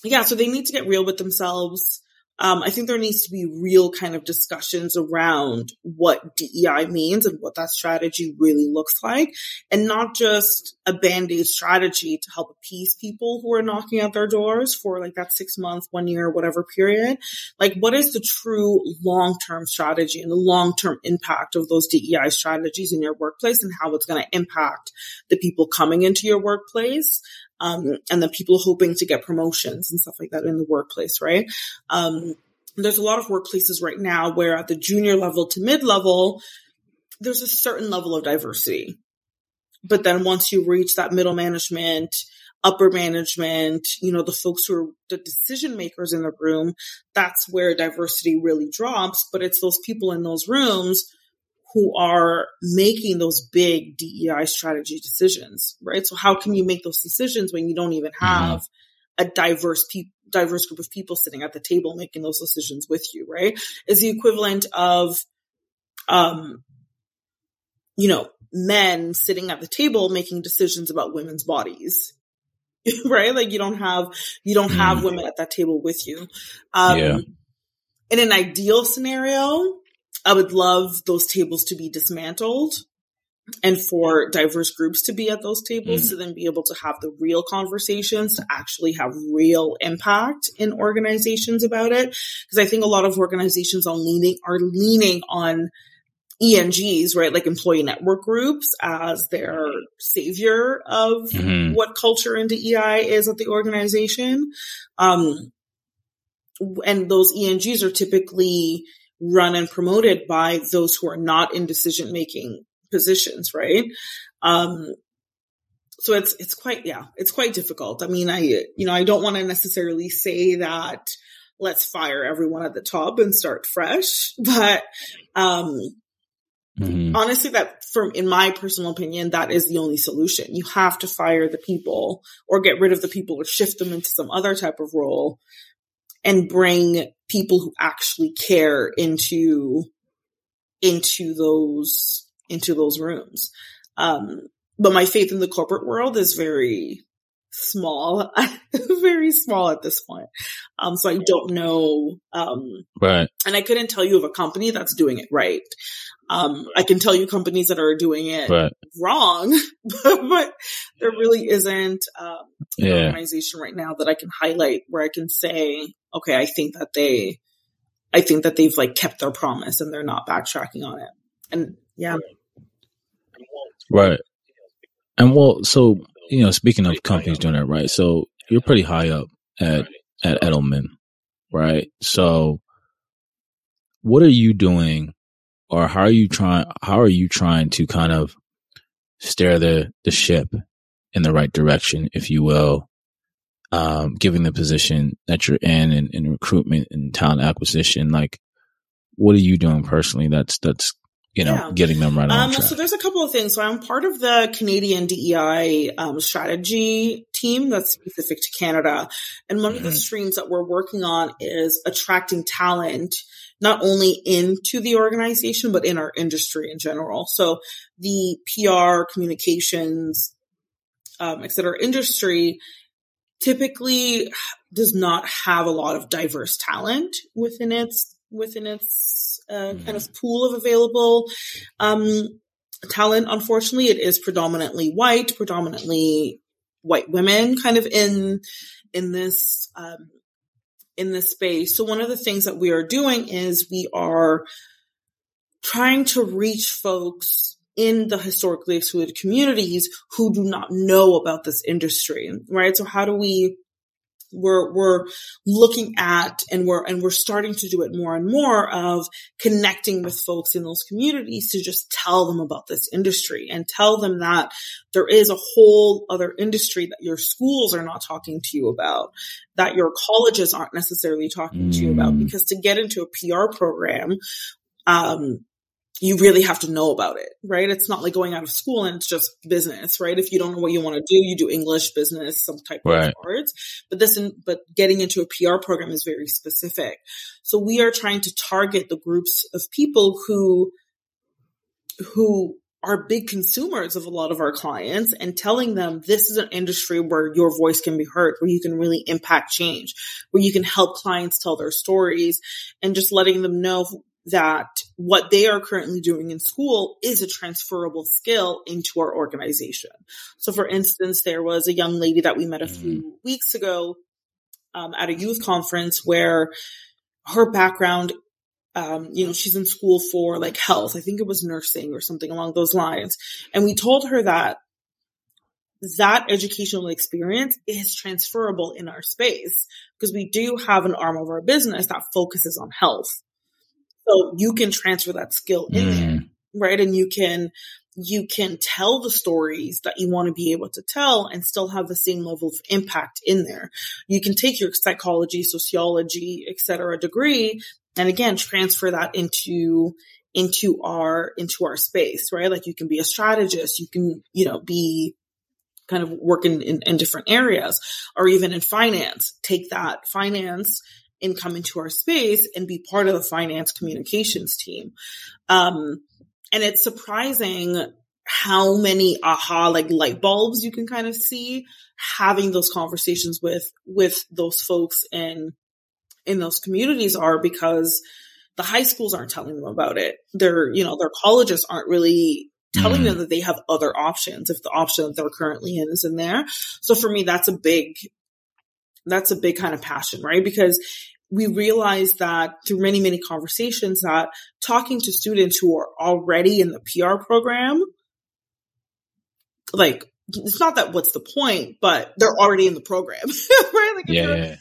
yeah, so they need to get real with themselves. Um, I think there needs to be real kind of discussions around what DEI means and what that strategy really looks like, and not just a band aid strategy to help appease people who are knocking at their doors for like that six month, one year, whatever period. Like, what is the true long term strategy and the long term impact of those DEI strategies in your workplace and how it's going to impact the people coming into your workplace? Um, and the people hoping to get promotions and stuff like that in the workplace, right? Um, there's a lot of workplaces right now where at the junior level to mid level, there's a certain level of diversity. But then once you reach that middle management, upper management, you know, the folks who are the decision makers in the room, that's where diversity really drops. But it's those people in those rooms who are making those big DEI strategy decisions, right? So how can you make those decisions when you don't even mm-hmm. have mm-hmm. a diverse pe- diverse group of people sitting at the table making those decisions with you, right? Is the equivalent of, um, you know, men sitting at the table making decisions about women's bodies, right? Like you don't have, you don't have mm. women at that table with you. Um, yeah. in an ideal scenario, I would love those tables to be dismantled and for diverse groups to be at those tables mm. to then be able to have the real conversations to actually have real impact in organizations about it. Because I think a lot of organizations are leaning, are leaning on ENGs, right? Like employee network groups as their savior of mm-hmm. what culture and DEI is at the organization. Um, and those ENGs are typically run and promoted by those who are not in decision making positions, right? Um, so it's, it's quite, yeah, it's quite difficult. I mean, I, you know, I don't want to necessarily say that let's fire everyone at the top and start fresh, but, um, mm-hmm. honestly, that from, in my personal opinion, that is the only solution. You have to fire the people or get rid of the people or shift them into some other type of role and bring people who actually care into into those into those rooms. Um, but my faith in the corporate world is very small, very small at this point. Um, so I don't know. Um, right. And I couldn't tell you of a company that's doing it right. Um, I can tell you companies that are doing it right. wrong, but, there really isn't um, an organization right now that I can highlight where I can say, okay, I think that they, I think that they've like kept their promise and they're not backtracking on it. And yeah. Right. And well, so, you know, speaking of companies doing that, right? So you're pretty high up at, at Edelman, right? So what are you doing or how are you trying how are you trying to kind of steer the the ship in the right direction if you will um, given the position that you're in, in, in recruitment and talent acquisition, like what are you doing personally that's that's you know yeah. getting them right on um, track? So there's a couple of things. So I'm part of the Canadian DEI um, strategy team that's specific to Canada, and one mm-hmm. of the mm-hmm. streams that we're working on is attracting talent not only into the organization but in our industry in general. So the PR, communications, um, et cetera, industry typically does not have a lot of diverse talent within its within its uh, mm-hmm. kind of pool of available um, talent. Unfortunately, it is predominantly white, predominantly white women, kind of in in this um, in this space. So one of the things that we are doing is we are trying to reach folks in the historically excluded communities who do not know about this industry, right? So how do we we're we're looking at and we're and we're starting to do it more and more of connecting with folks in those communities to just tell them about this industry and tell them that there is a whole other industry that your schools are not talking to you about that your colleges aren't necessarily talking mm. to you about mm. because to get into a PR program um, you really have to know about it, right? It's not like going out of school and it's just business, right? If you don't know what you want to do, you do English, business, some type right. of arts. But this, and but getting into a PR program is very specific. So we are trying to target the groups of people who, who are big consumers of a lot of our clients and telling them this is an industry where your voice can be heard, where you can really impact change, where you can help clients tell their stories and just letting them know that what they are currently doing in school is a transferable skill into our organization. So for instance, there was a young lady that we met a few mm-hmm. weeks ago um, at a youth conference where her background um, you know, she's in school for like health. I think it was nursing or something along those lines. And we told her that that educational experience is transferable in our space because we do have an arm of our business that focuses on health. So you can transfer that skill in mm. there, right? And you can, you can tell the stories that you want to be able to tell and still have the same level of impact in there. You can take your psychology, sociology, etc. degree and again transfer that into into our into our space, right? Like you can be a strategist, you can, you know, be kind of working in, in different areas or even in finance. Take that finance and come into our space and be part of the finance communications team. Um, and it's surprising how many aha like light bulbs you can kind of see having those conversations with with those folks in in those communities are because the high schools aren't telling them about it. Their, you know, their colleges aren't really telling mm. them that they have other options if the option that they're currently in is in there. So for me, that's a big, that's a big kind of passion, right? Because we realize that through many, many conversations that talking to students who are already in the PR program, like, it's not that what's the point, but they're already in the program, right? Like, yeah, yeah.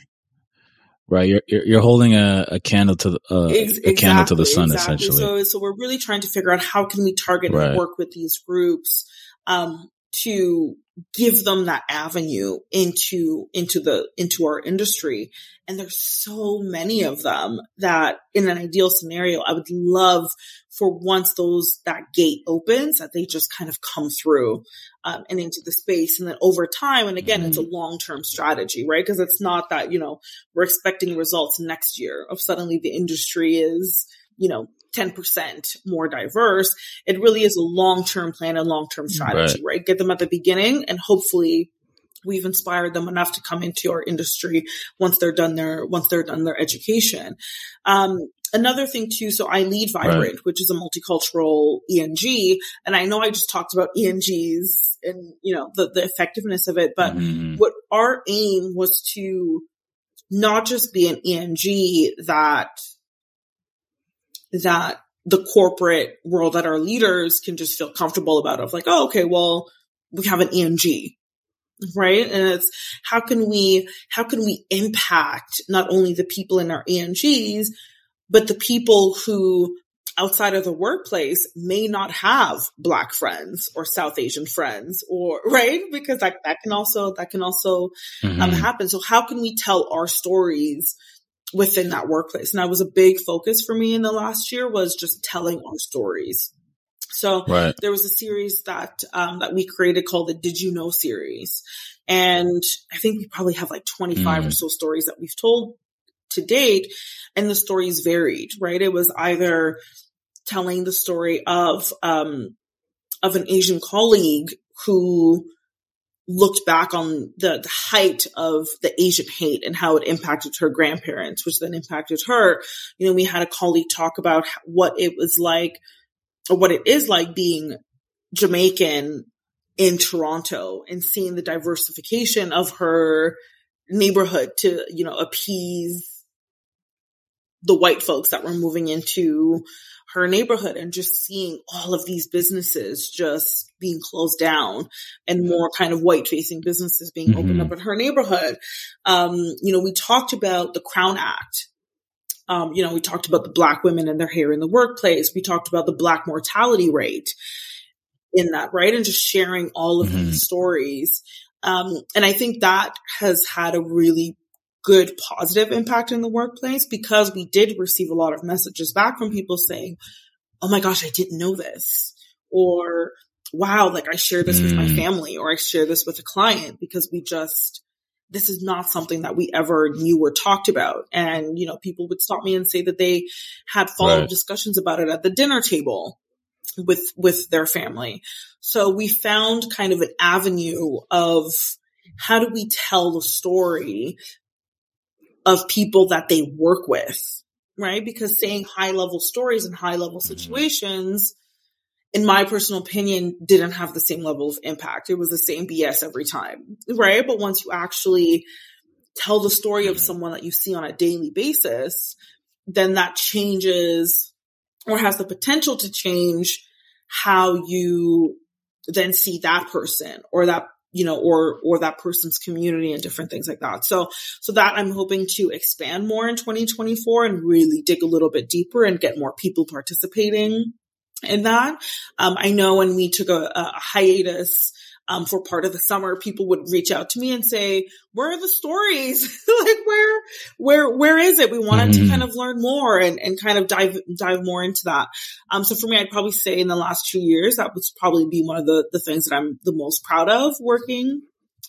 Right, you're you're holding a, a candle to the, uh, exactly, a candle to the sun, exactly. essentially. So, so we're really trying to figure out how can we target right. and work with these groups um, to give them that avenue into into the into our industry and there's so many of them that in an ideal scenario i would love for once those that gate opens that they just kind of come through um, and into the space and then over time and again mm-hmm. it's a mm-hmm. long-term strategy right because it's not that you know we're expecting results next year of suddenly the industry is you know 10% more diverse. It really is a long term plan and long term strategy, right. right? Get them at the beginning and hopefully we've inspired them enough to come into our industry once they're done their once they're done their education. Um, another thing too, so I lead Vibrant, right. which is a multicultural ENG, and I know I just talked about ENGs and you know the the effectiveness of it, but mm-hmm. what our aim was to not just be an ENG that that the corporate world that our leaders can just feel comfortable about of like, oh, okay, well, we have an ENG, right? And it's how can we, how can we impact not only the people in our ENGs, but the people who outside of the workplace may not have black friends or South Asian friends or right because that that can also that can also um, mm-hmm. um, happen. So how can we tell our stories within that workplace? And that was a big focus for me in the last year was just telling our stories. So right. there was a series that um, that we created called the Did You Know series, and I think we probably have like 25 mm. or so stories that we've told to date, and the stories varied. Right, it was either telling the story of um, of an Asian colleague who looked back on the, the, height of the Asian hate and how it impacted her grandparents, which then impacted her. You know, we had a colleague talk about what it was like or what it is like being Jamaican in Toronto and seeing the diversification of her neighborhood to, you know, appease the white folks that were moving into her neighborhood and just seeing all of these businesses just being closed down and more kind of white facing businesses being mm-hmm. opened up in her neighborhood. Um, you know, we talked about the Crown Act. Um, you know, we talked about the black women and their hair in the workplace. We talked about the black mortality rate in that, right? And just sharing all of mm-hmm. these stories. Um, and I think that has had a really good positive impact in the workplace because we did receive a lot of messages back from people saying, Oh my gosh, I didn't know this. Or wow, like I share this mm. with my mm. family or I share this with a client because we just, this is not something that we ever knew or talked about. And, you know, people would stop me and say that they had follow right. discussions about it at the dinner table with, with their family. So we found kind of an avenue of how do we tell the story of people that they work with, right? Because saying high level stories and high level mm-hmm. situations, in my personal opinion, didn't have the same level of impact. It was the same BS every time, right? But once you actually tell the story of mm-hmm. someone that you see on a daily basis, then that changes or has the potential to change how you then see that person or that you know, or, or that person's community and different things like that. So, so that I'm hoping to expand more in 2024 and really dig a little bit deeper and get more people participating in that. Um, I know when we took a, a hiatus, um, for part of the summer, people would reach out to me and say, where are the stories? like where, where, where is it? We wanted mm-hmm. to kind of learn more and, and kind of dive, dive more into that. Um, so for me, I'd probably say in the last two years, that would probably be one of the, the things that I'm the most proud of working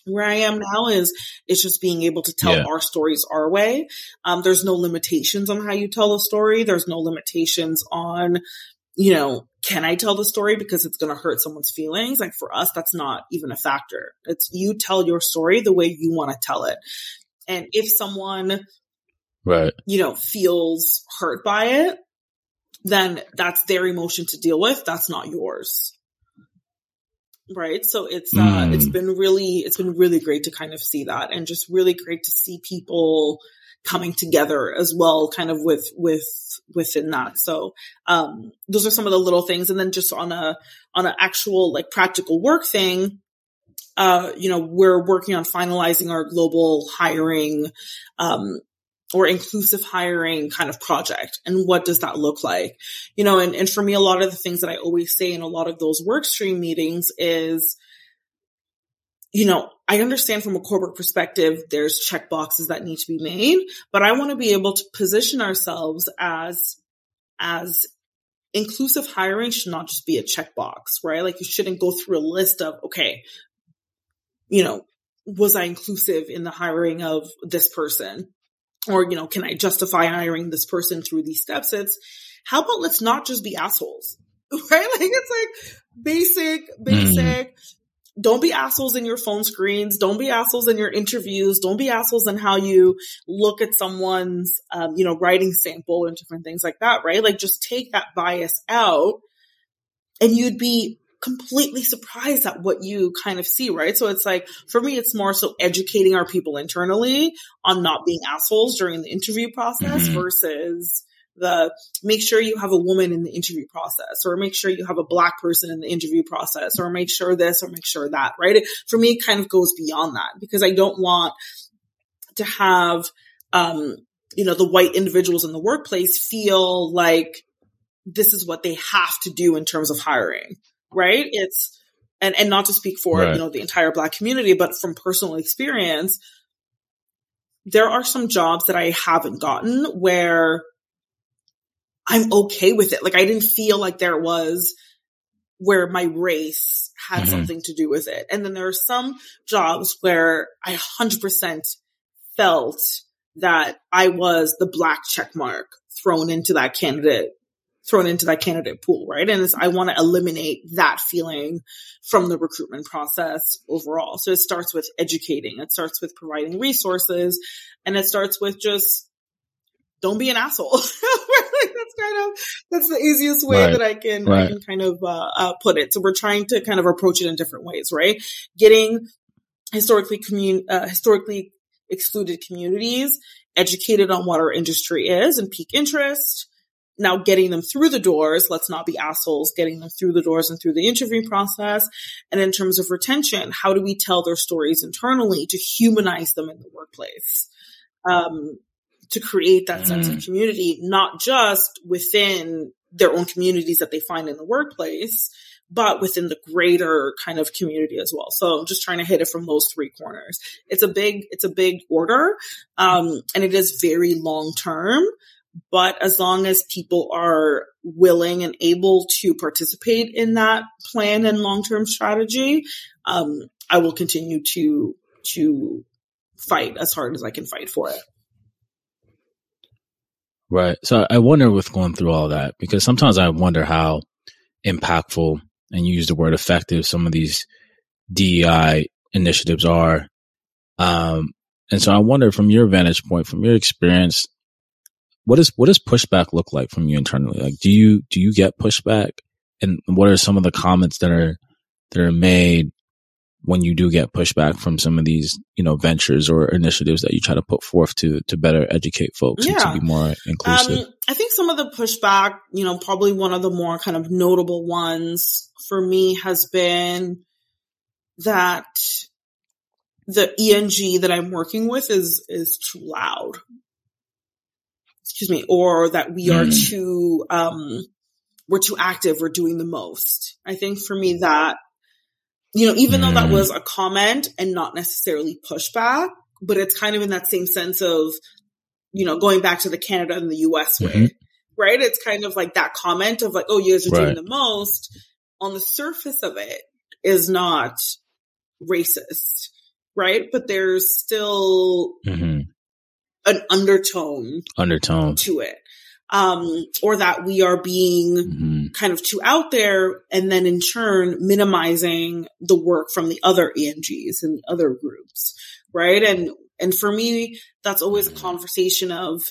where I am now is it's just being able to tell yeah. our stories our way. Um, there's no limitations on how you tell a story. There's no limitations on, you know, can I tell the story because it's going to hurt someone's feelings? Like for us, that's not even a factor. It's you tell your story the way you want to tell it. And if someone, right, you know, feels hurt by it, then that's their emotion to deal with. That's not yours. Right. So it's, uh, mm. it's been really, it's been really great to kind of see that and just really great to see people, coming together as well, kind of with, with, within that. So, um, those are some of the little things. And then just on a, on an actual like practical work thing, uh, you know, we're working on finalizing our global hiring, um, or inclusive hiring kind of project. And what does that look like? You know, and, and for me, a lot of the things that I always say in a lot of those work stream meetings is, you know, I understand from a corporate perspective, there's check boxes that need to be made, but I want to be able to position ourselves as, as inclusive hiring should not just be a checkbox, right? Like you shouldn't go through a list of, okay, you know, was I inclusive in the hiring of this person? Or, you know, can I justify hiring this person through these steps? It's how about let's not just be assholes, right? Like it's like basic, basic. Mm don't be assholes in your phone screens. Don't be assholes in your interviews. Don't be assholes in how you look at someone's, um, you know, writing sample and different things like that, right? Like just take that bias out and you'd be completely surprised at what you kind of see, right? So it's like, for me, it's more so educating our people internally on not being assholes during the interview process mm-hmm. versus, the make sure you have a woman in the interview process or make sure you have a black person in the interview process or make sure this or make sure that, right? It, for me, it kind of goes beyond that because I don't want to have, um, you know, the white individuals in the workplace feel like this is what they have to do in terms of hiring, right? It's, and, and not to speak for, right. you know, the entire black community, but from personal experience, there are some jobs that I haven't gotten where I'm okay with it. Like I didn't feel like there was where my race had mm-hmm. something to do with it. And then there are some jobs where I 100% felt that I was the black check mark thrown into that candidate thrown into that candidate pool, right? And I want to eliminate that feeling from the recruitment process overall. So it starts with educating. It starts with providing resources and it starts with just don't be an asshole. that's kind of, that's the easiest way right. that I can, right. I can kind of, uh, uh, put it. So we're trying to kind of approach it in different ways, right? Getting historically commun, uh, historically excluded communities educated on what our industry is and pique interest. Now getting them through the doors, let's not be assholes, getting them through the doors and through the interview process. And in terms of retention, how do we tell their stories internally to humanize them in the workplace? Um, to create that mm. sense of mm. community, not just within their own communities that they find in the workplace, but within the greater kind of community as well. So I'm just trying to hit it from those three corners. It's a big, it's a big order. Um, and it is very long term, but as long as people are willing and able to participate in that plan and long-term strategy, um, I will continue to, to fight as hard as I can fight for it. Right. So I wonder with going through all that, because sometimes I wonder how impactful and use the word effective some of these DEI initiatives are. Um, and so I wonder from your vantage point, from your experience, what is what does pushback look like from you internally? Like, do you do you get pushback, and what are some of the comments that are that are made when you do get pushback from some of these you know ventures or initiatives that you try to put forth to to better educate folks yeah. and to be more inclusive? Um, I think some of the pushback, you know, probably one of the more kind of notable ones for me has been that the ENG that I'm working with is is too loud. Excuse me, or that we are mm. too um we're too active, we're doing the most. I think for me that you know, even mm. though that mm. was a comment and not necessarily pushback, but it's kind of in that same sense of, you know, going back to the Canada and the US way, mm-hmm. right? It's kind of like that comment of like, oh, you guys are right. doing the most on the surface of it is not racist, right? But there's still mm-hmm. an undertone, undertone to it. Um, or that we are being mm-hmm. kind of too out there and then in turn minimizing the work from the other ENGs and the other groups, right? And, and for me, that's always a conversation of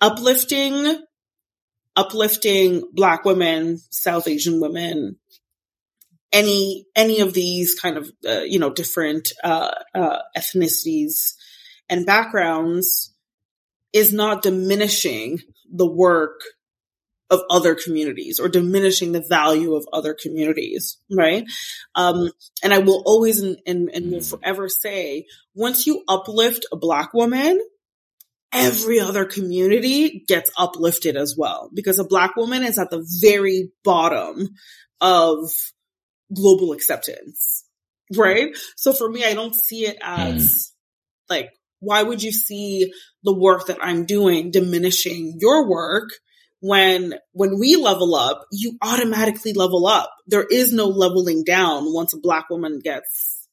uplifting uplifting black women, South Asian women, any any of these kind of uh, you know different uh, uh, ethnicities and backgrounds is not diminishing the work of other communities or diminishing the value of other communities, right? Um, and I will always and, and, and will forever say, once you uplift a black woman, every other community gets uplifted as well because a black woman is at the very bottom of global acceptance. Right. So for me, I don't see it as mm. like, why would you see the work that I'm doing diminishing your work when, when we level up, you automatically level up. There is no leveling down once a black woman gets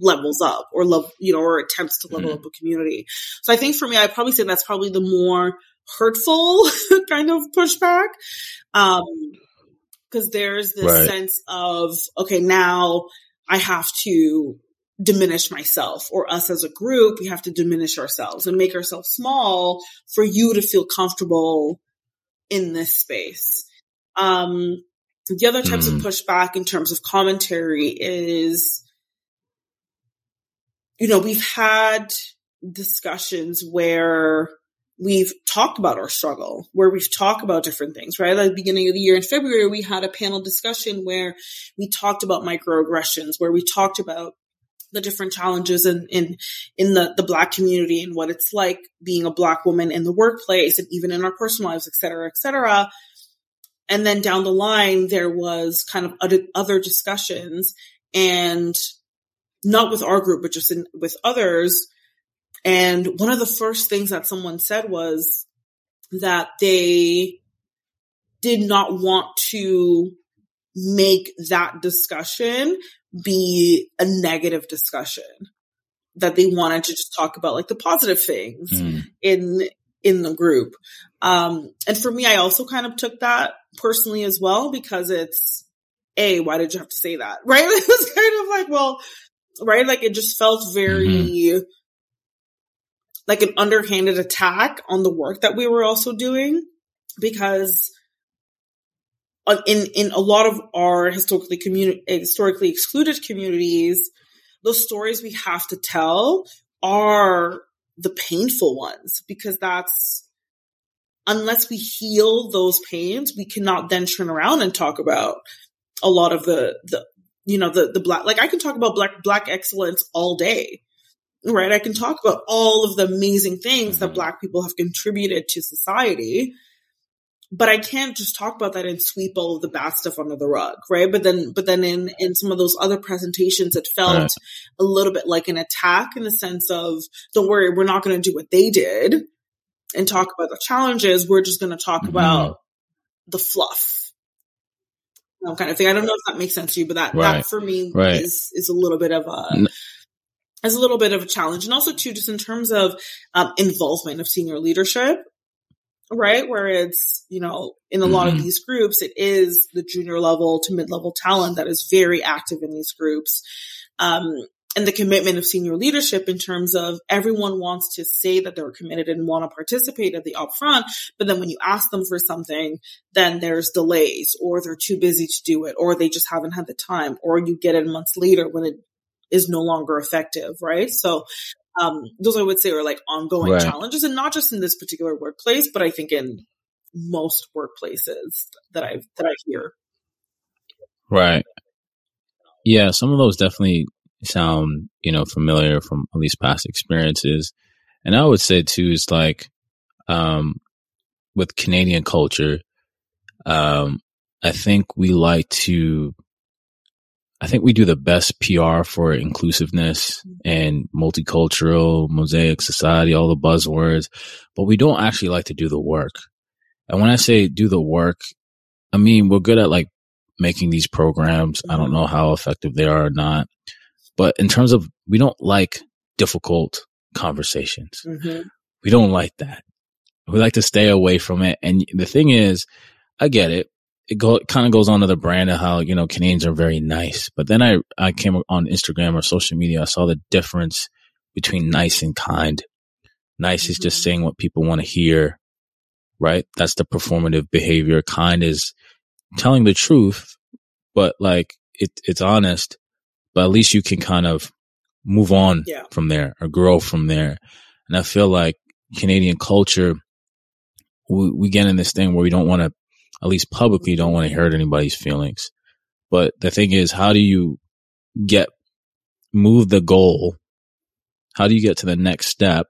levels up or love, you know, or attempts to level mm. up a community. So I think for me, I probably say that's probably the more hurtful kind of pushback. Um, cause there's this right. sense of, okay, now I have to diminish myself or us as a group. We have to diminish ourselves and make ourselves small for you to feel comfortable in this space. Um, the other types mm. of pushback in terms of commentary is you know, we've had discussions where we've talked about our struggle, where we've talked about different things, right? At the beginning of the year in February, we had a panel discussion where we talked about microaggressions, where we talked about the different challenges in, in, in the, the black community and what it's like being a black woman in the workplace and even in our personal lives, et cetera, et cetera. and then down the line, there was kind of other discussions and not with our group, but just in, with others. And one of the first things that someone said was that they did not want to make that discussion be a negative discussion that they wanted to just talk about like the positive things mm. in in the group um and for me i also kind of took that personally as well because it's a why did you have to say that right it was kind of like well right like it just felt very mm-hmm. like an underhanded attack on the work that we were also doing because in in a lot of our historically communi- historically excluded communities the stories we have to tell are the painful ones because that's unless we heal those pains, we cannot then turn around and talk about a lot of the, the, you know, the, the black, like I can talk about black, black excellence all day, right? I can talk about all of the amazing things that mm-hmm. black people have contributed to society. But I can't just talk about that and sweep all of the bad stuff under the rug, right? But then, but then in, in some of those other presentations, it felt right. a little bit like an attack in the sense of, don't worry, we're not going to do what they did and talk about the challenges. We're just going to talk mm-hmm. about the fluff. kind of thing. I don't know if that makes sense to you, but that, right. that for me right. is, is a little bit of a, is a little bit of a challenge. And also too, just in terms of um, involvement of senior leadership, right? Where it's, you know, in a mm-hmm. lot of mm-hmm. these groups, it is the junior level to mid level talent that is very active in these groups. Um, and the commitment of senior leadership in terms of everyone wants to say that they're committed and want to participate at the upfront. But then when you ask them for something, then there's delays or they're too busy to do it or they just haven't had the time or you get it months later when it is no longer effective. Right. So, um, those I would say are like ongoing right. challenges and not just in this particular workplace, but I think in most workplaces that I've, that I hear. Right. Yeah. Some of those definitely sound, you know, familiar from at least past experiences. And I would say too, is like, um, with Canadian culture, um, I think we like to, I think we do the best PR for inclusiveness and multicultural, mosaic society, all the buzzwords, but we don't actually like to do the work. And when I say do the work, I mean, we're good at like making these programs. I don't know how effective they are or not. But in terms of, we don't like difficult conversations. Mm-hmm. We don't like that. We like to stay away from it. And the thing is, I get it. It go, kind of goes on to the brand of how, you know, Canadians are very nice. But then I, I came on Instagram or social media. I saw the difference between nice and kind. Nice mm-hmm. is just mm-hmm. saying what people want to hear, right? That's the performative behavior. Kind is telling the truth, but like it, it's honest but at least you can kind of move on yeah. from there or grow from there. And I feel like Canadian culture, we, we get in this thing where we don't want to, at least publicly, don't want to hurt anybody's feelings. But the thing is, how do you get, move the goal? How do you get to the next step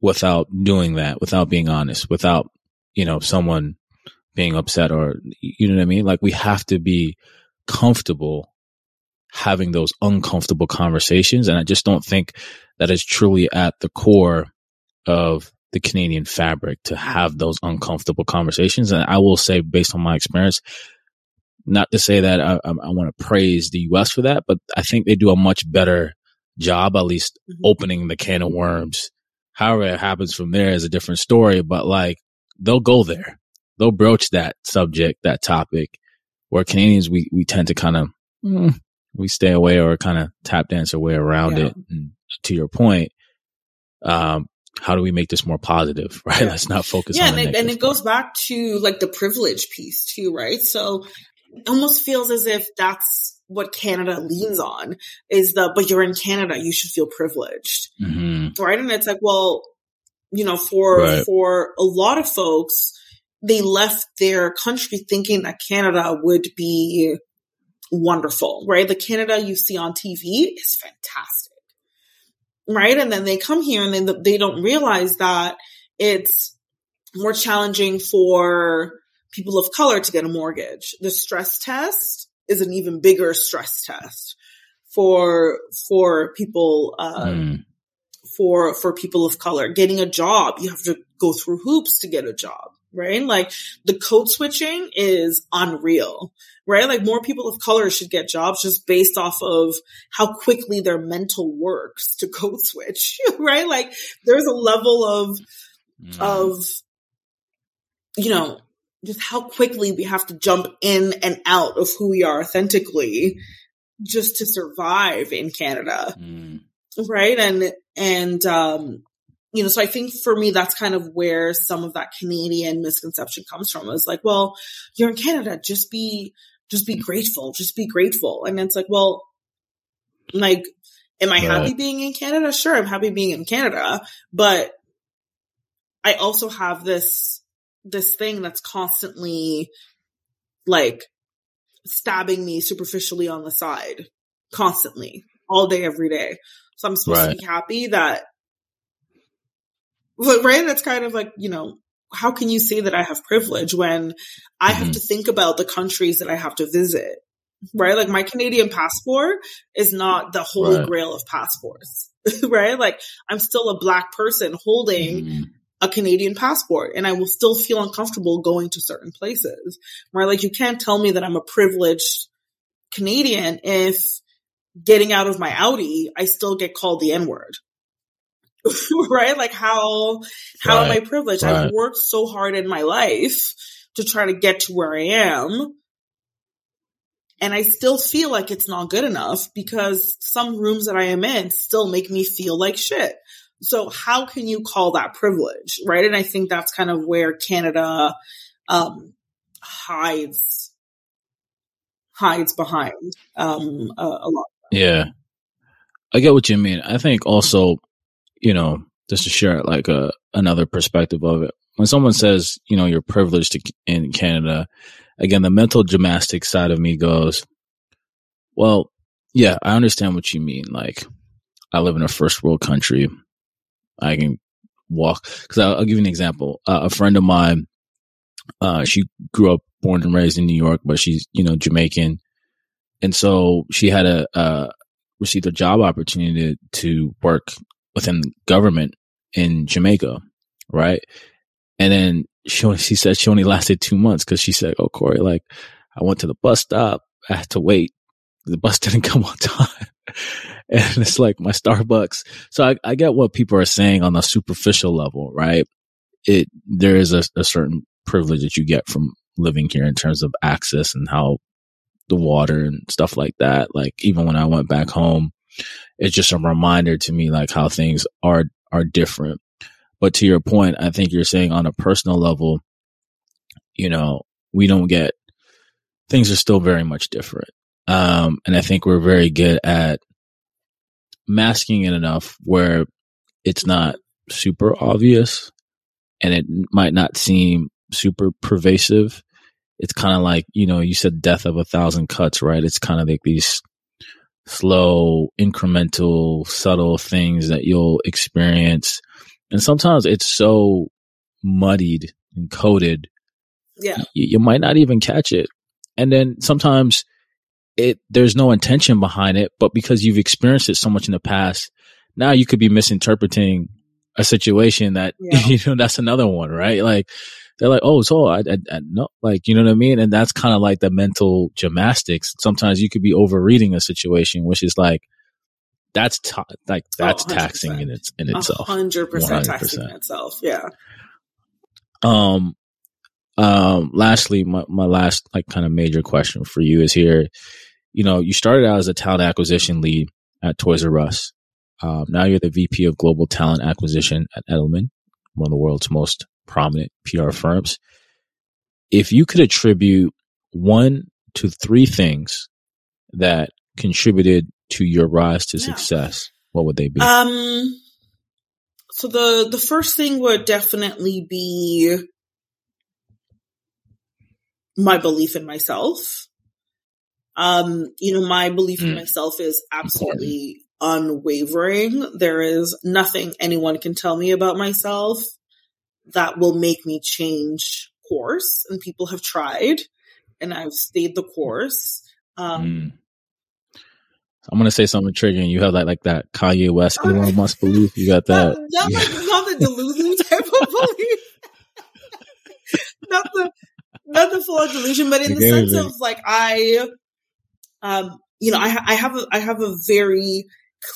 without doing that, without being honest, without, you know, someone being upset or, you know what I mean? Like we have to be comfortable having those uncomfortable conversations. And I just don't think that is truly at the core of the Canadian fabric to have those uncomfortable conversations. And I will say, based on my experience, not to say that I, I, want to praise the US for that, but I think they do a much better job, at least mm-hmm. opening the can of worms. However, it happens from there is a different story, but like they'll go there. They'll broach that subject, that topic where Canadians, we, we tend to kind of, mm, we stay away or kind of tap dance our way around yeah. it. And to your point, um, how do we make this more positive, right? Yeah. Let's not focus yeah, on and, it, and it goes back to like the privilege piece too, right? So it almost feels as if that's what Canada leans on is the, but you're in Canada, you should feel privileged, mm-hmm. right? And it's like, well, you know, for, right. for a lot of folks, they left their country thinking that Canada would be wonderful, right? The Canada you see on TV is fantastic, right? And then they come here and then they don't realize that it's more challenging for people of color to get a mortgage. The stress test is an even bigger stress test for for people uh, mm. for for people of color. Getting a job, you have to go through hoops to get a job, right? Like the code switching is unreal, right? Like more people of color should get jobs just based off of how quickly their mental works to code switch, right? Like there's a level of mm. of you know just how quickly we have to jump in and out of who we are authentically just to survive in Canada. Mm. Right. And, and, um, you know, so I think for me, that's kind of where some of that Canadian misconception comes from. Is like, well, you're in Canada, just be, just be grateful, just be grateful. And it's like, well, like, am I right. happy being in Canada? Sure, I'm happy being in Canada, but I also have this this thing that's constantly like stabbing me superficially on the side constantly all day every day so i'm supposed right. to be happy that right that's kind of like you know how can you say that i have privilege when i mm-hmm. have to think about the countries that i have to visit right like my canadian passport is not the holy right. grail of passports right like i'm still a black person holding mm-hmm a Canadian passport and I will still feel uncomfortable going to certain places. Right? Like you can't tell me that I'm a privileged Canadian if getting out of my Audi, I still get called the N word. right? Like how, how right. am I privileged? Right. I've worked so hard in my life to try to get to where I am. And I still feel like it's not good enough because some rooms that I am in still make me feel like shit. So how can you call that privilege, right? And I think that's kind of where Canada um, hides hides behind um, a, a lot. Yeah, I get what you mean. I think also, you know, just to share like a another perspective of it. When someone says, you know, you're privileged to, in Canada, again, the mental gymnastics side of me goes, well, yeah, I understand what you mean. Like, I live in a first world country. I can walk. Because I'll, I'll, give you an example. Uh, a friend of mine, uh, she grew up, born and raised in New York, but she's you know Jamaican, and so she had a uh, received a job opportunity to, to work within government in Jamaica, right? And then she only, she said she only lasted two months because she said, "Oh, Corey, like I went to the bus stop, I had to wait, the bus didn't come on time." and it's like my Starbucks. So I, I get what people are saying on a superficial level, right? It there is a, a certain privilege that you get from living here in terms of access and how the water and stuff like that. Like even when I went back home, it's just a reminder to me like how things are are different. But to your point, I think you're saying on a personal level, you know, we don't get things are still very much different. Um, and I think we're very good at masking it enough where it's not super obvious and it might not seem super pervasive. It's kind of like, you know, you said death of a thousand cuts, right? It's kind of like these slow, incremental, subtle things that you'll experience. And sometimes it's so muddied and coated. Yeah. You, you might not even catch it. And then sometimes it there's no intention behind it, but because you've experienced it so much in the past, now you could be misinterpreting a situation that yeah. you know that's another one, right? Like they're like, oh, so I, I, I no, like you know what I mean, and that's kind of like the mental gymnastics. Sometimes you could be overreading a situation, which is like that's like that's oh, taxing in its in itself. Hundred percent taxing in itself. Yeah. Um. Um. Lastly, my my last like kind of major question for you is here you know, you started out as a talent acquisition lead at Toys R Us. Um, now you're the VP of Global Talent Acquisition at Edelman, one of the world's most prominent PR firms. If you could attribute one to three things that contributed to your rise to yeah. success, what would they be? Um, so the the first thing would definitely be my belief in myself. Um, you know, my belief mm. in myself is absolutely unwavering. There is nothing anyone can tell me about myself that will make me change course. And people have tried and I've stayed the course. Um, mm. I'm gonna say something triggering. You have that like that Kanye West Elon Musk belief. You got that. Not, not, like, not the delusion type of belief. not the not the full delusion, but in the sense of like I, um, you know, I I have a, I have a very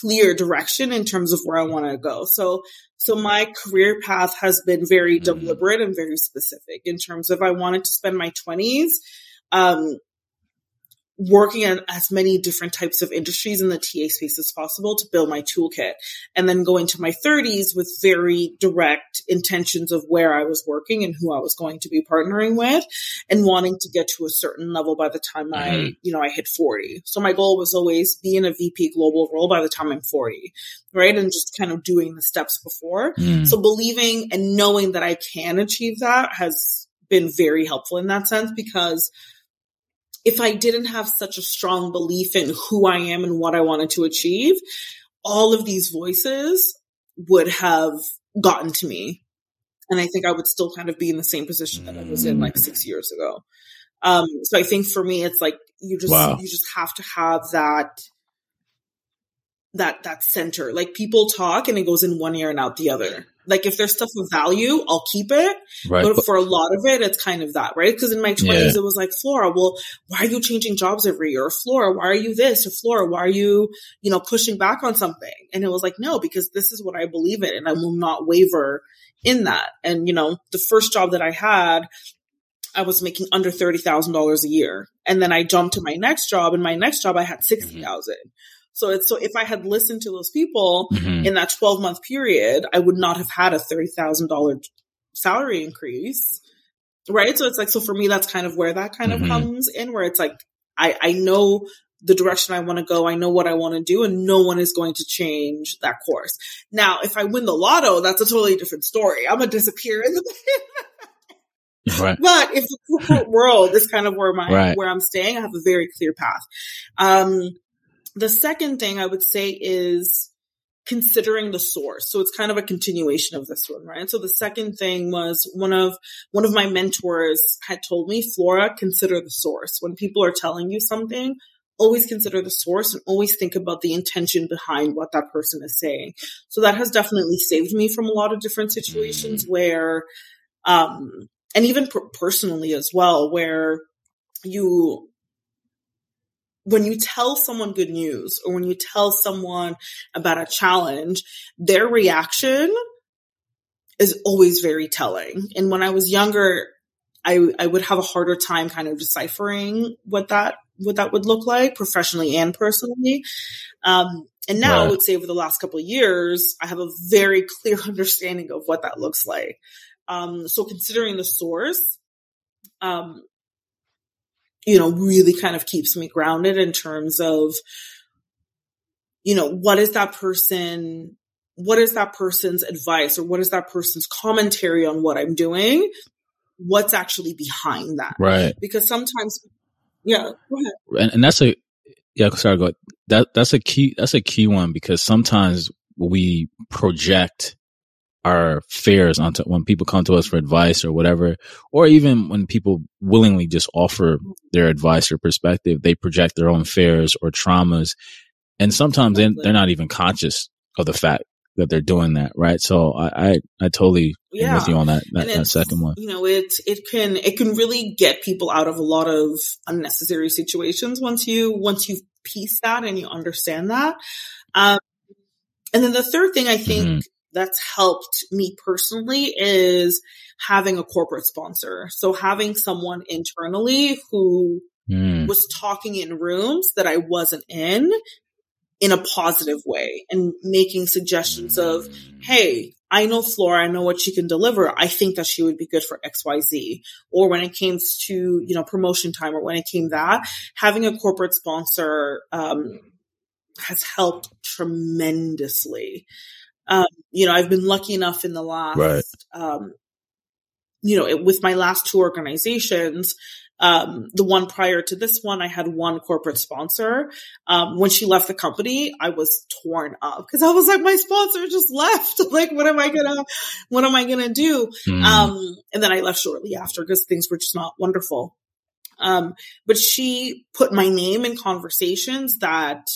clear direction in terms of where I want to go. So so my career path has been very mm-hmm. deliberate and very specific in terms of I wanted to spend my 20s um, working in as many different types of industries in the TA space as possible to build my toolkit. And then go into my 30s with very direct intentions of where I was working and who I was going to be partnering with and wanting to get to a certain level by the time mm-hmm. I, you know, I hit 40. So my goal was always be in a VP global role by the time I'm 40, right? And just kind of doing the steps before. Mm. So believing and knowing that I can achieve that has been very helpful in that sense because if I didn't have such a strong belief in who I am and what I wanted to achieve, all of these voices would have gotten to me. And I think I would still kind of be in the same position that I was in like six years ago. Um, so I think for me, it's like you just, wow. you just have to have that that that center. Like people talk and it goes in one ear and out the other. Like if there's stuff of value, I'll keep it. Right. But for a lot of it, it's kind of that, right? Because in my twenties, yeah. it was like, Flora, well, why are you changing jobs every year? Or Flora, why are you this? Or Flora, why are you, you know, pushing back on something? And it was like, no, because this is what I believe in and I will not waver in that. And, you know, the first job that I had, I was making under $30,000 a year. And then I jumped to my next job and my next job I had 60,000. Mm-hmm. So it's so if I had listened to those people mm-hmm. in that 12 month period, I would not have had a $30,000 salary increase. Right. So it's like, so for me, that's kind of where that kind mm-hmm. of comes in, where it's like, I, I know the direction I want to go. I know what I want to do and no one is going to change that course. Now, if I win the lotto, that's a totally different story. I'm going to disappear in the Right. But if the corporate world is kind of where my right. where I'm staying, I have a very clear path. Um, the second thing I would say is considering the source. So it's kind of a continuation of this one, right? So the second thing was one of one of my mentors had told me, Flora, consider the source. When people are telling you something, always consider the source and always think about the intention behind what that person is saying. So that has definitely saved me from a lot of different situations mm. where um and even per- personally as well where you when you tell someone good news or when you tell someone about a challenge, their reaction is always very telling. And when I was younger, I, I would have a harder time kind of deciphering what that what that would look like professionally and personally. Um, and now right. I would say over the last couple of years, I have a very clear understanding of what that looks like. Um, so considering the source, um, you know, really kind of keeps me grounded in terms of, you know, what is that person, what is that person's advice or what is that person's commentary on what I'm doing? What's actually behind that? Right. Because sometimes, yeah, and, and that's a, yeah, sorry, go. That that's a key. That's a key one because sometimes we project our fears onto when people come to us for advice or whatever, or even when people willingly just offer their advice or perspective, they project their own fears or traumas. And sometimes they, they're not even conscious of the fact that they're doing that, right? So I, I, I totally yeah. with you on that, that, that, second one. You know, it, it can, it can really get people out of a lot of unnecessary situations once you, once you piece that and you understand that. Um, and then the third thing I think mm-hmm that's helped me personally is having a corporate sponsor. So having someone internally who mm. was talking in rooms that I wasn't in in a positive way and making suggestions of, Hey, I know Flora. I know what she can deliver. I think that she would be good for XYZ. Or when it came to, you know, promotion time or when it came that, having a corporate sponsor, um, has helped tremendously. Um, you know, I've been lucky enough in the last, right. um, you know, it, with my last two organizations, Um, the one prior to this one, I had one corporate sponsor. Um, when she left the company, I was torn up because I was like, my sponsor just left. like, what am I gonna, what am I gonna do? Mm. Um, and then I left shortly after because things were just not wonderful. Um, but she put my name in conversations that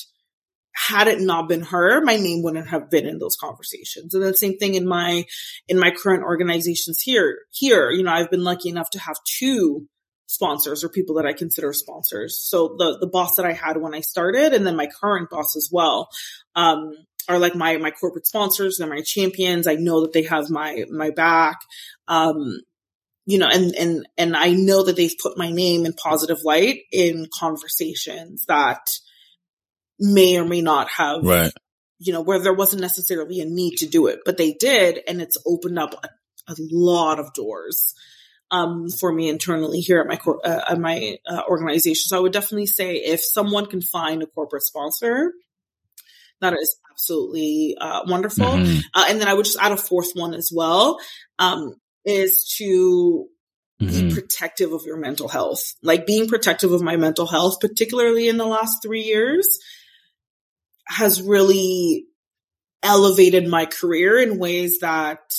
had it not been her, my name wouldn't have been in those conversations. And the same thing in my, in my current organizations here, here, you know, I've been lucky enough to have two sponsors or people that I consider sponsors. So the, the boss that I had when I started and then my current boss as well, um, are like my, my corporate sponsors. They're my champions. I know that they have my, my back. Um, you know, and, and, and I know that they've put my name in positive light in conversations that may or may not have, right. you know, where there wasn't necessarily a need to do it, but they did. And it's opened up a, a lot of doors um, for me internally here at my cor- uh, at my uh, organization. So I would definitely say if someone can find a corporate sponsor, that is absolutely uh, wonderful. Mm-hmm. Uh, and then I would just add a fourth one as well, um, is to mm-hmm. be protective of your mental health. Like being protective of my mental health, particularly in the last three years, has really elevated my career in ways that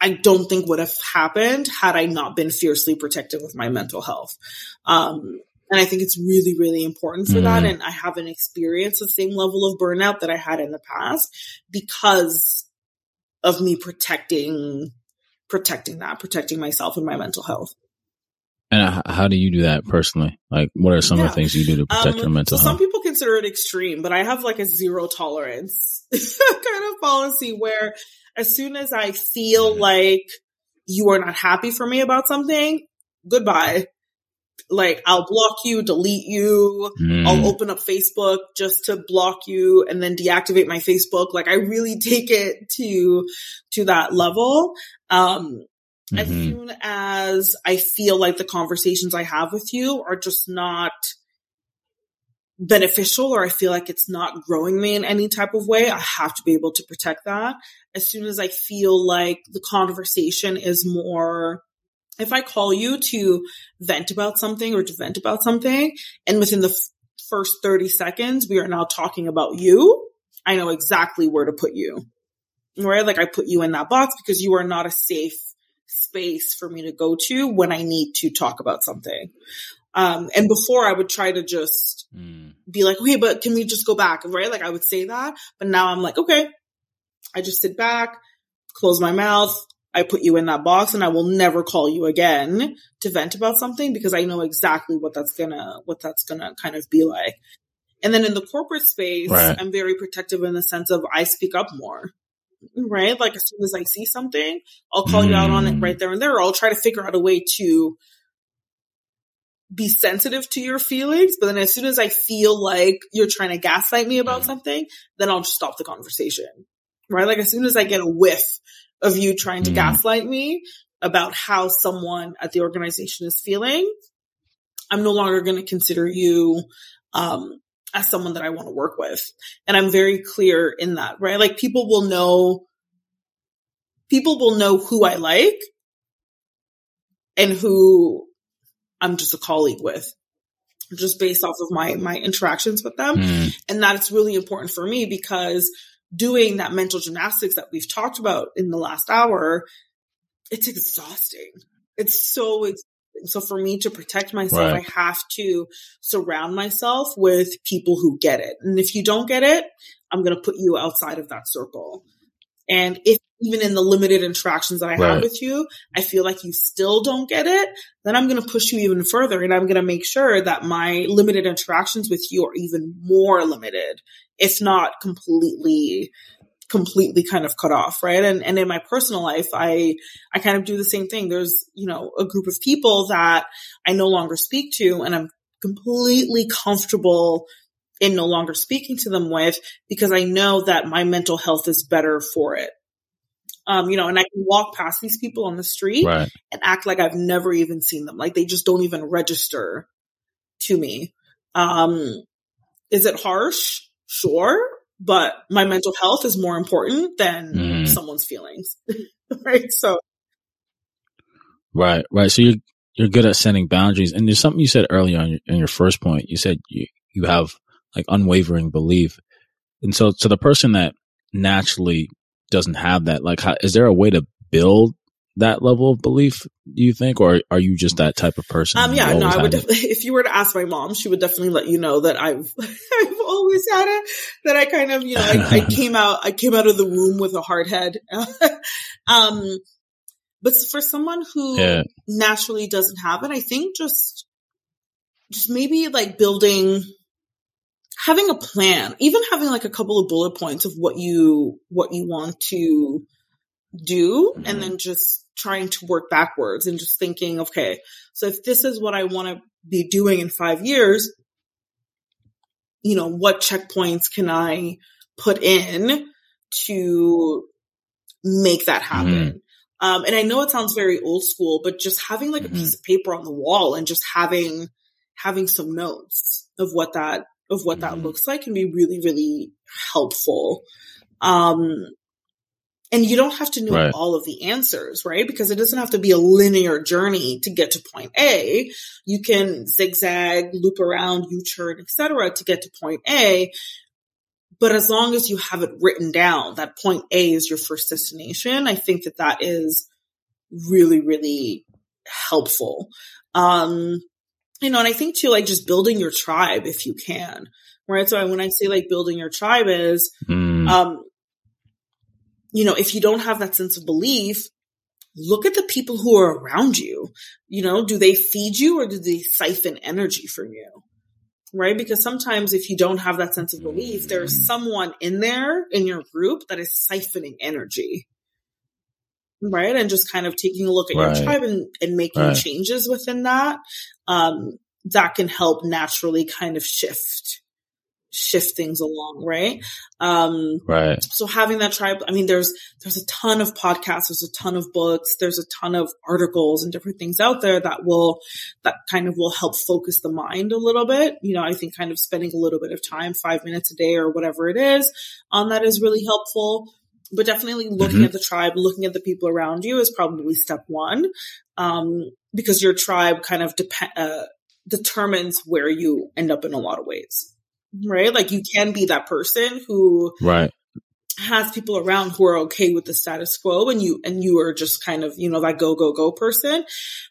I don't think would have happened had I not been fiercely protective of my mental health. Um, and I think it's really, really important for mm that. And I haven't experienced the same level of burnout that I had in the past because of me protecting, protecting that, protecting myself and my mental health. And how do you do that personally? Like, what are some yeah. of the things you do to protect um, your mental health? Some people consider it extreme, but I have like a zero tolerance kind of policy where as soon as I feel like you are not happy for me about something, goodbye. Like I'll block you, delete you. Mm. I'll open up Facebook just to block you and then deactivate my Facebook. Like I really take it to, to that level. Um, mm-hmm. as soon as I feel like the conversations I have with you are just not beneficial or I feel like it's not growing me in any type of way, I have to be able to protect that. As soon as I feel like the conversation is more, if I call you to vent about something or to vent about something, and within the f- first 30 seconds, we are now talking about you, I know exactly where to put you. Right? Like I put you in that box because you are not a safe space for me to go to when I need to talk about something. Um, and before I would try to just mm. be like, okay, but can we just go back? Right? Like I would say that, but now I'm like, okay, I just sit back, close my mouth. I put you in that box and I will never call you again to vent about something because I know exactly what that's gonna, what that's gonna kind of be like. And then in the corporate space, right. I'm very protective in the sense of I speak up more. Right? Like as soon as I see something, I'll call mm. you out on it right there and there, I'll try to figure out a way to be sensitive to your feelings, but then as soon as I feel like you're trying to gaslight me about mm-hmm. something, then I'll just stop the conversation. Right? Like as soon as I get a whiff of you trying to mm. gaslight me about how someone at the organization is feeling, I'm no longer going to consider you, um, as someone that I want to work with. And I'm very clear in that, right? Like people will know, people will know who I like and who I'm just a colleague with just based off of my my interactions with them mm. and that's really important for me because doing that mental gymnastics that we've talked about in the last hour it's exhausting it's so exhausting. So for me to protect myself right. i have to surround myself with people who get it and if you don't get it i'm going to put you outside of that circle and if even in the limited interactions that I right. have with you, I feel like you still don't get it, then I'm going to push you even further and I'm going to make sure that my limited interactions with you are even more limited, if not completely completely kind of cut off, right? And and in my personal life, I I kind of do the same thing. There's, you know, a group of people that I no longer speak to and I'm completely comfortable in no longer speaking to them with because I know that my mental health is better for it. Um, you know, and I can walk past these people on the street right. and act like I've never even seen them. Like they just don't even register to me. Um, is it harsh? Sure. But my mental health is more important than mm. someone's feelings. right. So. Right. Right. So you're, you're good at setting boundaries. And there's something you said earlier on your, in your first point. You said you, you have like unwavering belief. And so to the person that naturally doesn't have that, like, how, is there a way to build that level of belief, do you think, or are you just that type of person? Um, yeah, no, I would definitely, if you were to ask my mom, she would definitely let you know that I've, I've always had it, that I kind of, you know, I, I came out, I came out of the womb with a hard head. um, but for someone who yeah. naturally doesn't have it, I think just, just maybe like building, having a plan, even having like a couple of bullet points of what you, what you want to do mm-hmm. and then just trying to work backwards and just thinking, okay, so if this is what I want to be doing in five years, you know, what checkpoints can I put in to make that happen? Mm-hmm. Um, and I know it sounds very old school, but just having like mm-hmm. a piece of paper on the wall and just having, having some notes of what that, of what mm-hmm. that looks like can be really, really helpful. Um, and you don't have to know right. all of the answers, right? Because it doesn't have to be a linear journey to get to point A. You can zigzag, loop around, U-turn, etc., to get to point A. But as long as you have it written down, that point A is your first destination. I think that that is really, really helpful. Um, you know, and I think too, like just building your tribe if you can, right? So when I say like building your tribe is, mm. um, you know, if you don't have that sense of belief, look at the people who are around you. You know, do they feed you or do they siphon energy from you? Right? Because sometimes if you don't have that sense of belief, there's someone in there in your group that is siphoning energy. Right. And just kind of taking a look at right. your tribe and, and making right. changes within that. Um, that can help naturally kind of shift shift things along, right? Um, right. So having that tribe, I mean, there's, there's a ton of podcasts, there's a ton of books, there's a ton of articles and different things out there that will, that kind of will help focus the mind a little bit. You know, I think kind of spending a little bit of time, five minutes a day or whatever it is on that is really helpful. But definitely looking mm-hmm. at the tribe, looking at the people around you is probably step one. Um, because your tribe kind of depend, uh, determines where you end up in a lot of ways right? Like you can be that person who right. has people around who are okay with the status quo and you and you are just kind of you know that go go go person.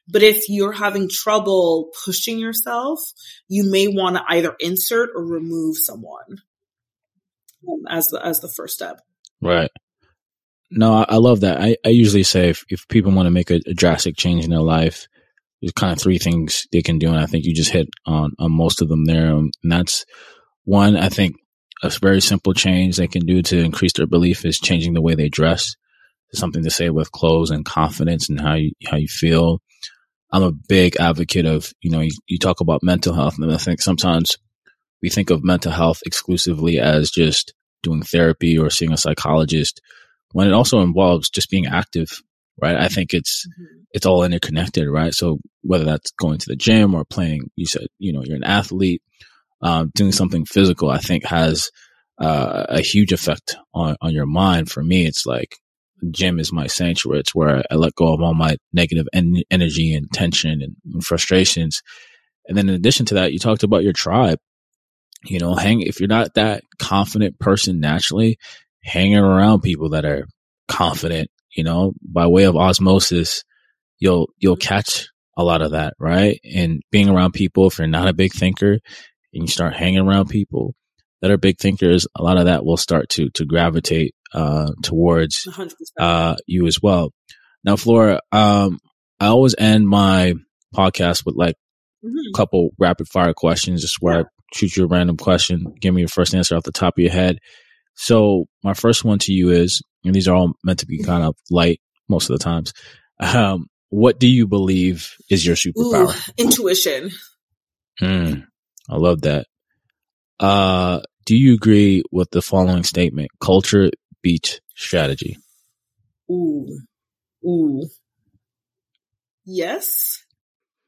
But if you're having trouble pushing yourself you may want to either insert or remove someone um, as the as the first step. Right. No i, I love that. I, I usually say if, if people want to make a, a drastic change in their life there's kind of three things they can do and i think you just hit on on most of them there and that's one, I think a very simple change they can do to increase their belief is changing the way they dress. There's something to say with clothes and confidence and how you how you feel. I'm a big advocate of you know you, you talk about mental health, and I think sometimes we think of mental health exclusively as just doing therapy or seeing a psychologist, when it also involves just being active, right? I think it's mm-hmm. it's all interconnected, right? So whether that's going to the gym or playing, you said you know you're an athlete um, doing something physical, I think has uh, a huge effect on, on your mind. For me, it's like gym is my sanctuary. It's where I let go of all my negative en- energy and tension and, and frustrations. And then in addition to that, you talked about your tribe. You know, hang, if you're not that confident person naturally, hanging around people that are confident, you know, by way of osmosis, you'll, you'll catch a lot of that, right? And being around people, if you're not a big thinker, and you start hanging around people that are big thinkers, a lot of that will start to to gravitate uh, towards uh, you as well. Now, Flora, um, I always end my podcast with like mm-hmm. a couple rapid fire questions, just where yeah. I shoot you a random question, give me your first answer off the top of your head. So, my first one to you is, and these are all meant to be kind of light most of the times. Um, what do you believe is your superpower? Ooh, intuition. Hmm. I love that. Uh, do you agree with the following statement? Culture beats strategy. Ooh, ooh, yes.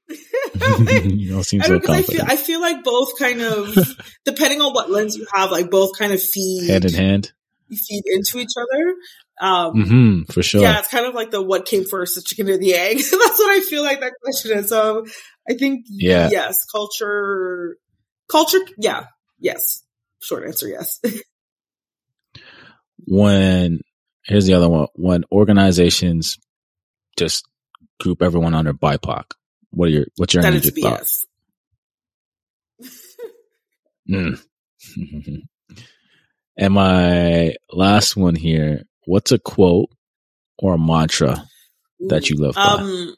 you don't seem so confident. I feel, I feel like both kind of, depending on what lens you have, like both kind of feed hand in hand, feed into each other. Um, mm-hmm, for sure. Yeah, it's kind of like the what came first, the chicken or the egg. That's what I feel like that question is. So I think, yeah. yes, culture, culture, yeah, yes. Short answer, yes. when, here's the other one, when organizations just group everyone under BIPOC, what are your, what's your that immediate thoughts? mm. and my last one here, what's a quote or a mantra that you live by? Um,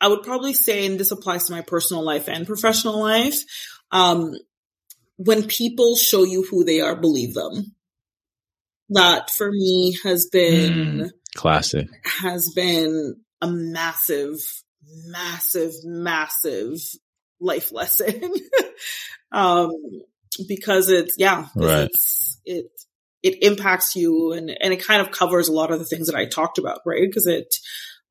I would probably say, and this applies to my personal life and professional life, um, when people show you who they are, believe them. That for me has been mm, classic, has been a massive, massive, massive life lesson. um, because it's, yeah, right. it's, it, it impacts you and, and it kind of covers a lot of the things that I talked about, right? Because it,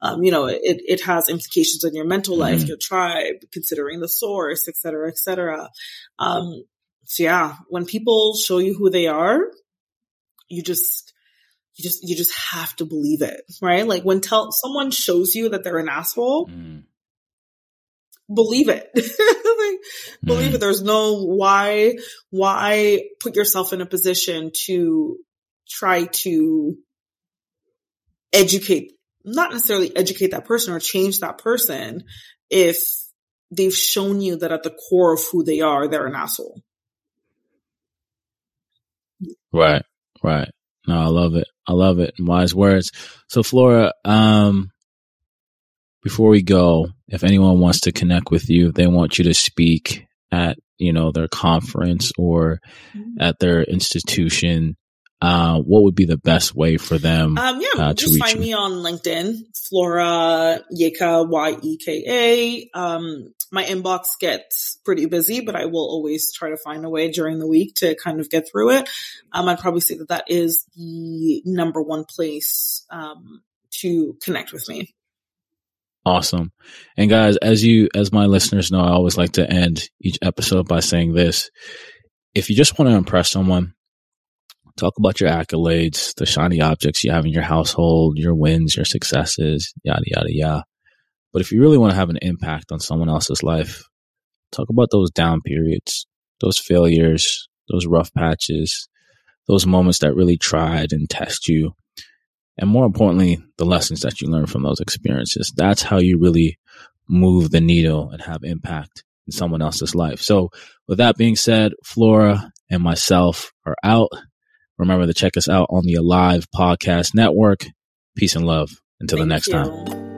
um, you know, it, it has implications on your mental life, mm-hmm. your tribe, considering the source, et cetera, et cetera. Um, so yeah, when people show you who they are, you just, you just, you just have to believe it, right? Like when tell someone shows you that they're an asshole, mm. believe it. like, believe mm. it. There's no why, why put yourself in a position to try to educate not necessarily educate that person or change that person if they've shown you that at the core of who they are, they're an asshole. Right, right. No, I love it. I love it. Wise words. So, Flora, um, before we go, if anyone wants to connect with you, if they want you to speak at, you know, their conference or mm-hmm. at their institution, uh, what would be the best way for them? Um, yeah, uh, just find you? me on LinkedIn, Flora Yeka, Y-E-K-A. Um, my inbox gets pretty busy, but I will always try to find a way during the week to kind of get through it. Um, I'd probably say that that is the number one place, um, to connect with me. Awesome. And guys, as you, as my listeners know, I always like to end each episode by saying this. If you just want to impress someone, Talk about your accolades, the shiny objects you have in your household, your wins, your successes, yada, yada, yada. But if you really want to have an impact on someone else's life, talk about those down periods, those failures, those rough patches, those moments that really tried and test you. And more importantly, the lessons that you learn from those experiences. That's how you really move the needle and have impact in someone else's life. So with that being said, Flora and myself are out. Remember to check us out on the Alive Podcast Network. Peace and love. Until Thank the next you. time.